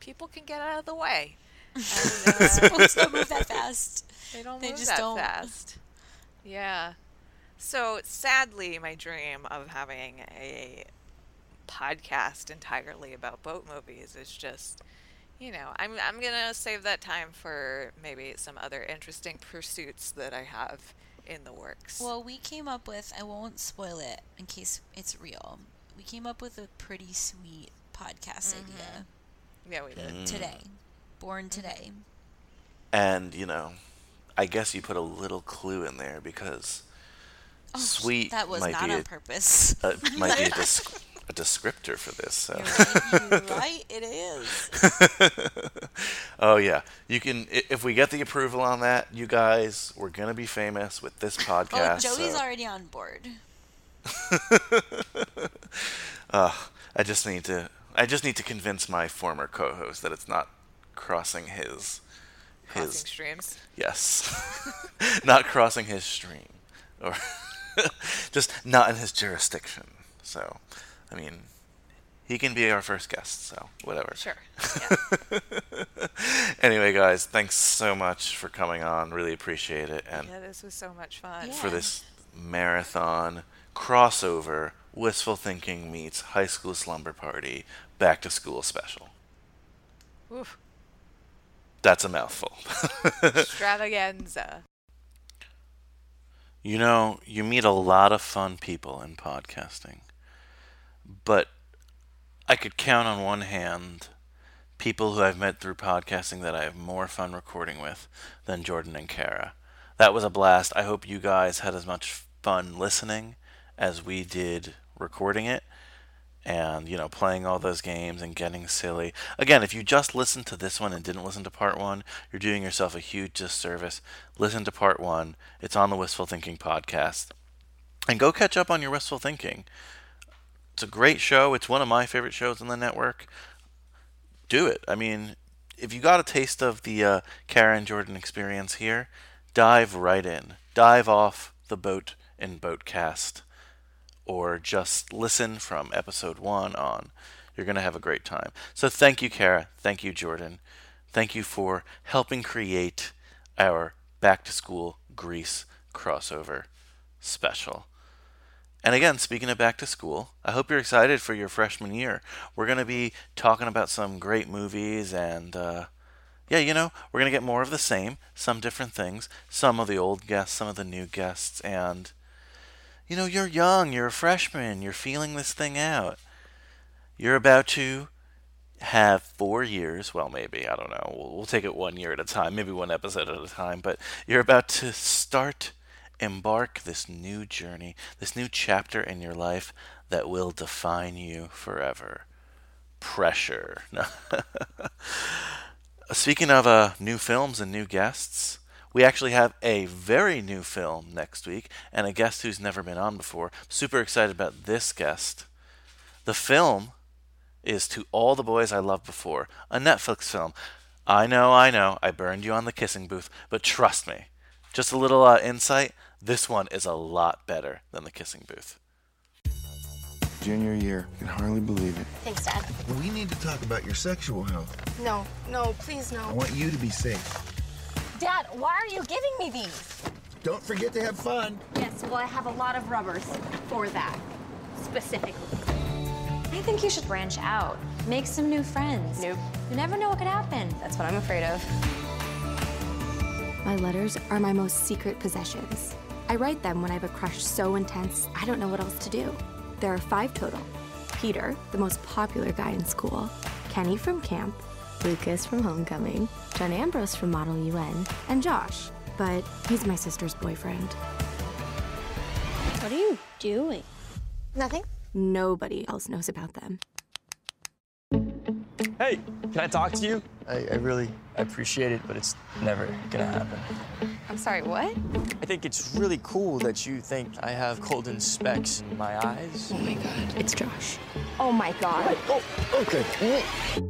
people can get out of the way. And, uh,
Boats don't move that fast.
They don't
They
move
just
that
don't.
fast. Yeah. So sadly, my dream of having a podcast entirely about boat movies is just, you know, I'm I'm gonna save that time for maybe some other interesting pursuits that I have in the works.
Well, we came up with, I won't spoil it in case it's real. We came up with a pretty sweet podcast
Mm-hmm.
idea
yeah, we did.
today.
Mm-hmm.
Born today.
And you know, I guess you put a little clue in there because
Oh,
sweet
That was not on
a,
purpose.
uh, might be a, disc- a descriptor for this. So.
You're right, you're right, it is.
oh yeah, you can. If we get the approval on that, you guys, we're gonna be famous with this podcast. Oh.
Joey's
so-
already on board.
Uh, I just need to. I just need to convince my former co-host that it's not crossing his.
Crossing
His
streams.
yes, not crossing his stream, or just not in his jurisdiction. So, I mean, he can be our first guest. So whatever.
Sure.
anyway, guys, thanks so much for coming on. Really appreciate it, and
Yeah, this was so much fun.
for this marathon crossover wistful thinking meets high school slumber party back to school special.
Oof.
That's a mouthful.
Extravaganza.
You know, you meet a lot of fun people in podcasting, but I could count on one hand people who I've met through podcasting that I have more fun recording with than Jordan and Kara. That was a blast. I hope you guys had as much fun listening as we did recording it and you know playing all those games and getting silly. Again if you just listened to this one and didn't listen to part one you're doing yourself a huge disservice. Listen to part one. It's on the wistful thinking podcast. And go catch up on your wistful thinking. It's a great show. It's one of my favorite shows on the network. Do it. I mean if you got a taste of the uh, karen jordan experience here dive right in. Dive off the boat in boatcast or just listen from episode one on. You're going to have a great time. So thank you, Kara. Thank you, Jordan. Thank you for helping create our back to school Grease crossover special. And again, speaking of back to school, I hope you're excited for your freshman year. We're going to be talking about some great movies and, uh, yeah, you know, we're going to get more of the same, some different things, some of the old guests, some of the new guests, and you know, you're young, you're a freshman, you're feeling this thing out. You're about to have four years, well, maybe, I don't know, we'll, we'll take it one year at a time, maybe one episode at a time, but you're about to start, embark this new journey, this new chapter in your life that will define you forever. Pressure. Speaking of uh, new films and new guests, we actually have a very new film next week and a guest who's never been on before. Super excited about this guest. The film is To All the Boys I Loved Before, a Netflix film. I know, I know, I burned you on the kissing booth, but trust me, just a little uh, insight this one is a lot better than the kissing booth.
Junior year. I Can hardly believe it.
Thanks, Dad.
We need to talk about your sexual health.
No, no, please no.
I want you to be safe.
Dad, why are you giving me these?
Don't forget to have fun.
Yes, well, I have a lot of rubbers for that, specifically. I think you should branch out. Make some new friends. Nope. You never know what could happen. That's what I'm afraid of.
My letters are my most secret possessions. I write them when I have a crush so intense, I don't know what else to do. There are five total Peter, the most popular guy in school, Kenny from camp, Lucas from homecoming, John Ambrose from Model UN, and Josh, but he's my sister's boyfriend.
What are you doing? Nothing.
Nobody else knows about them.
Hey, can I talk to you? I, I really I appreciate it, but it's never gonna happen.
I'm sorry, what?
I think it's really cool that you think I have golden specks in my eyes.
Oh my god, it's Josh.
Oh my god.
Oh, okay.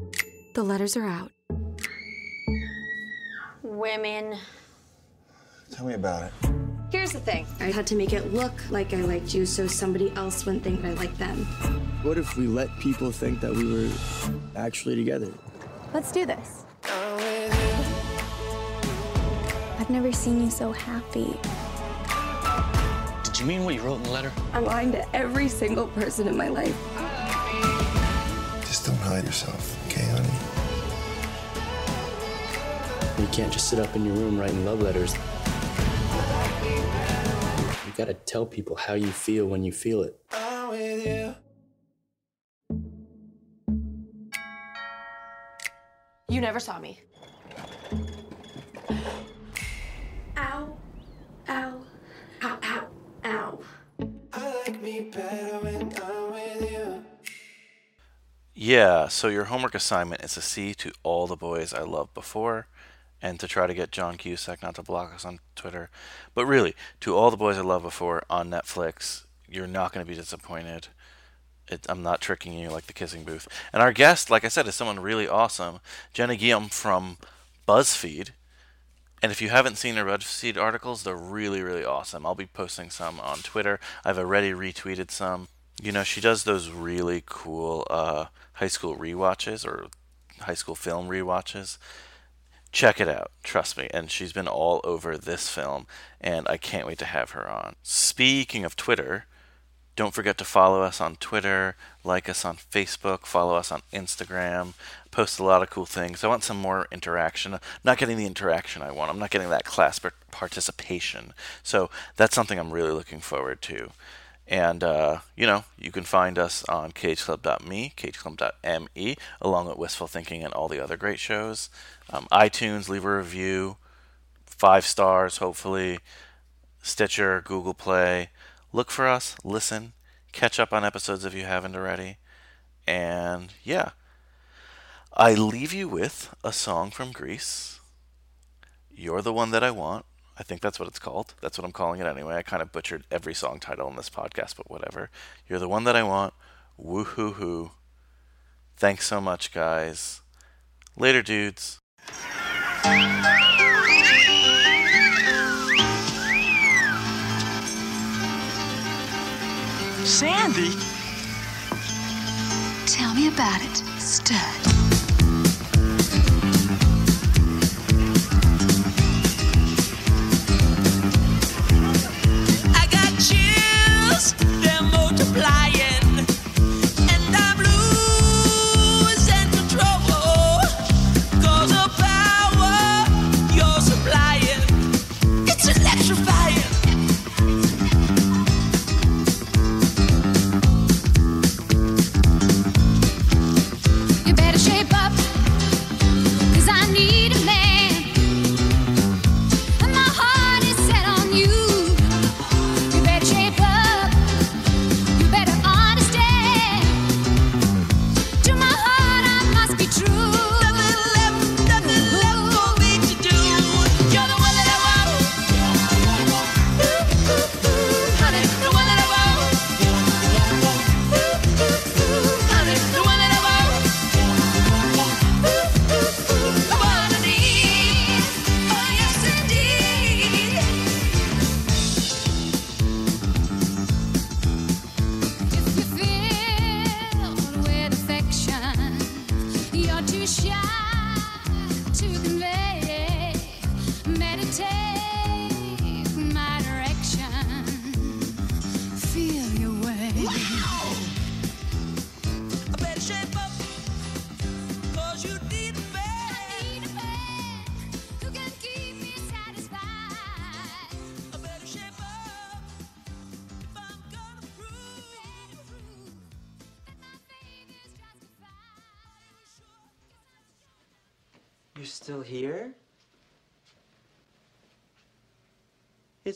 The letters are out.
Women.
Tell me about it.
Here's the thing.
I had to make it look like I liked you so somebody else wouldn't think I liked them.
What if we let people think that we were actually together?
Let's do this. I've never seen you so happy.
Did you mean what you wrote in the letter?
I'm lying to every single person in my life.
Just don't hide yourself, okay, honey?
You can't just sit up in your room writing love letters. You gotta tell people how you feel when you feel it.
You never saw me.
Ow, ow, ow, ow, ow.
Yeah, so your homework assignment is to see to all the boys I loved before and to try to get John Cusack not to block us on Twitter. But really, to all the boys I loved before on Netflix, you're not going to be disappointed. It, I'm not tricking you like the kissing booth. And our guest, like I said, is someone really awesome, Jenna Guillaume from BuzzFeed. And if you haven't seen her BuzzFeed articles, they're really, really awesome. I'll be posting some on Twitter. I've already retweeted some. You know, she does those really cool uh, high school rewatches or high school film rewatches. Check it out, trust me. And she's been all over this film, and I can't wait to have her on. Speaking of Twitter, don't forget to follow us on Twitter, like us on Facebook, follow us on Instagram. Post a lot of cool things. I want some more interaction. I'm not getting the interaction I want. I'm not getting that class participation. So that's something I'm really looking forward to. And, uh, you know, you can find us on cageclub.me, cageclub.me, along with Wistful Thinking and all the other great shows. Um, iTunes, leave a review, five stars, hopefully. Stitcher, Google Play. Look for us, listen, catch up on episodes if you haven't already. And, yeah. I leave you with a song from Grease. You're the one that I want. I think that's what it's called. That's what I'm calling it anyway. I kind of butchered every song title in this podcast, but whatever. You're the one that I want. Woohoo hoo. Thanks so much, guys. Later, dudes.
Sandy?
Tell me about it, stud.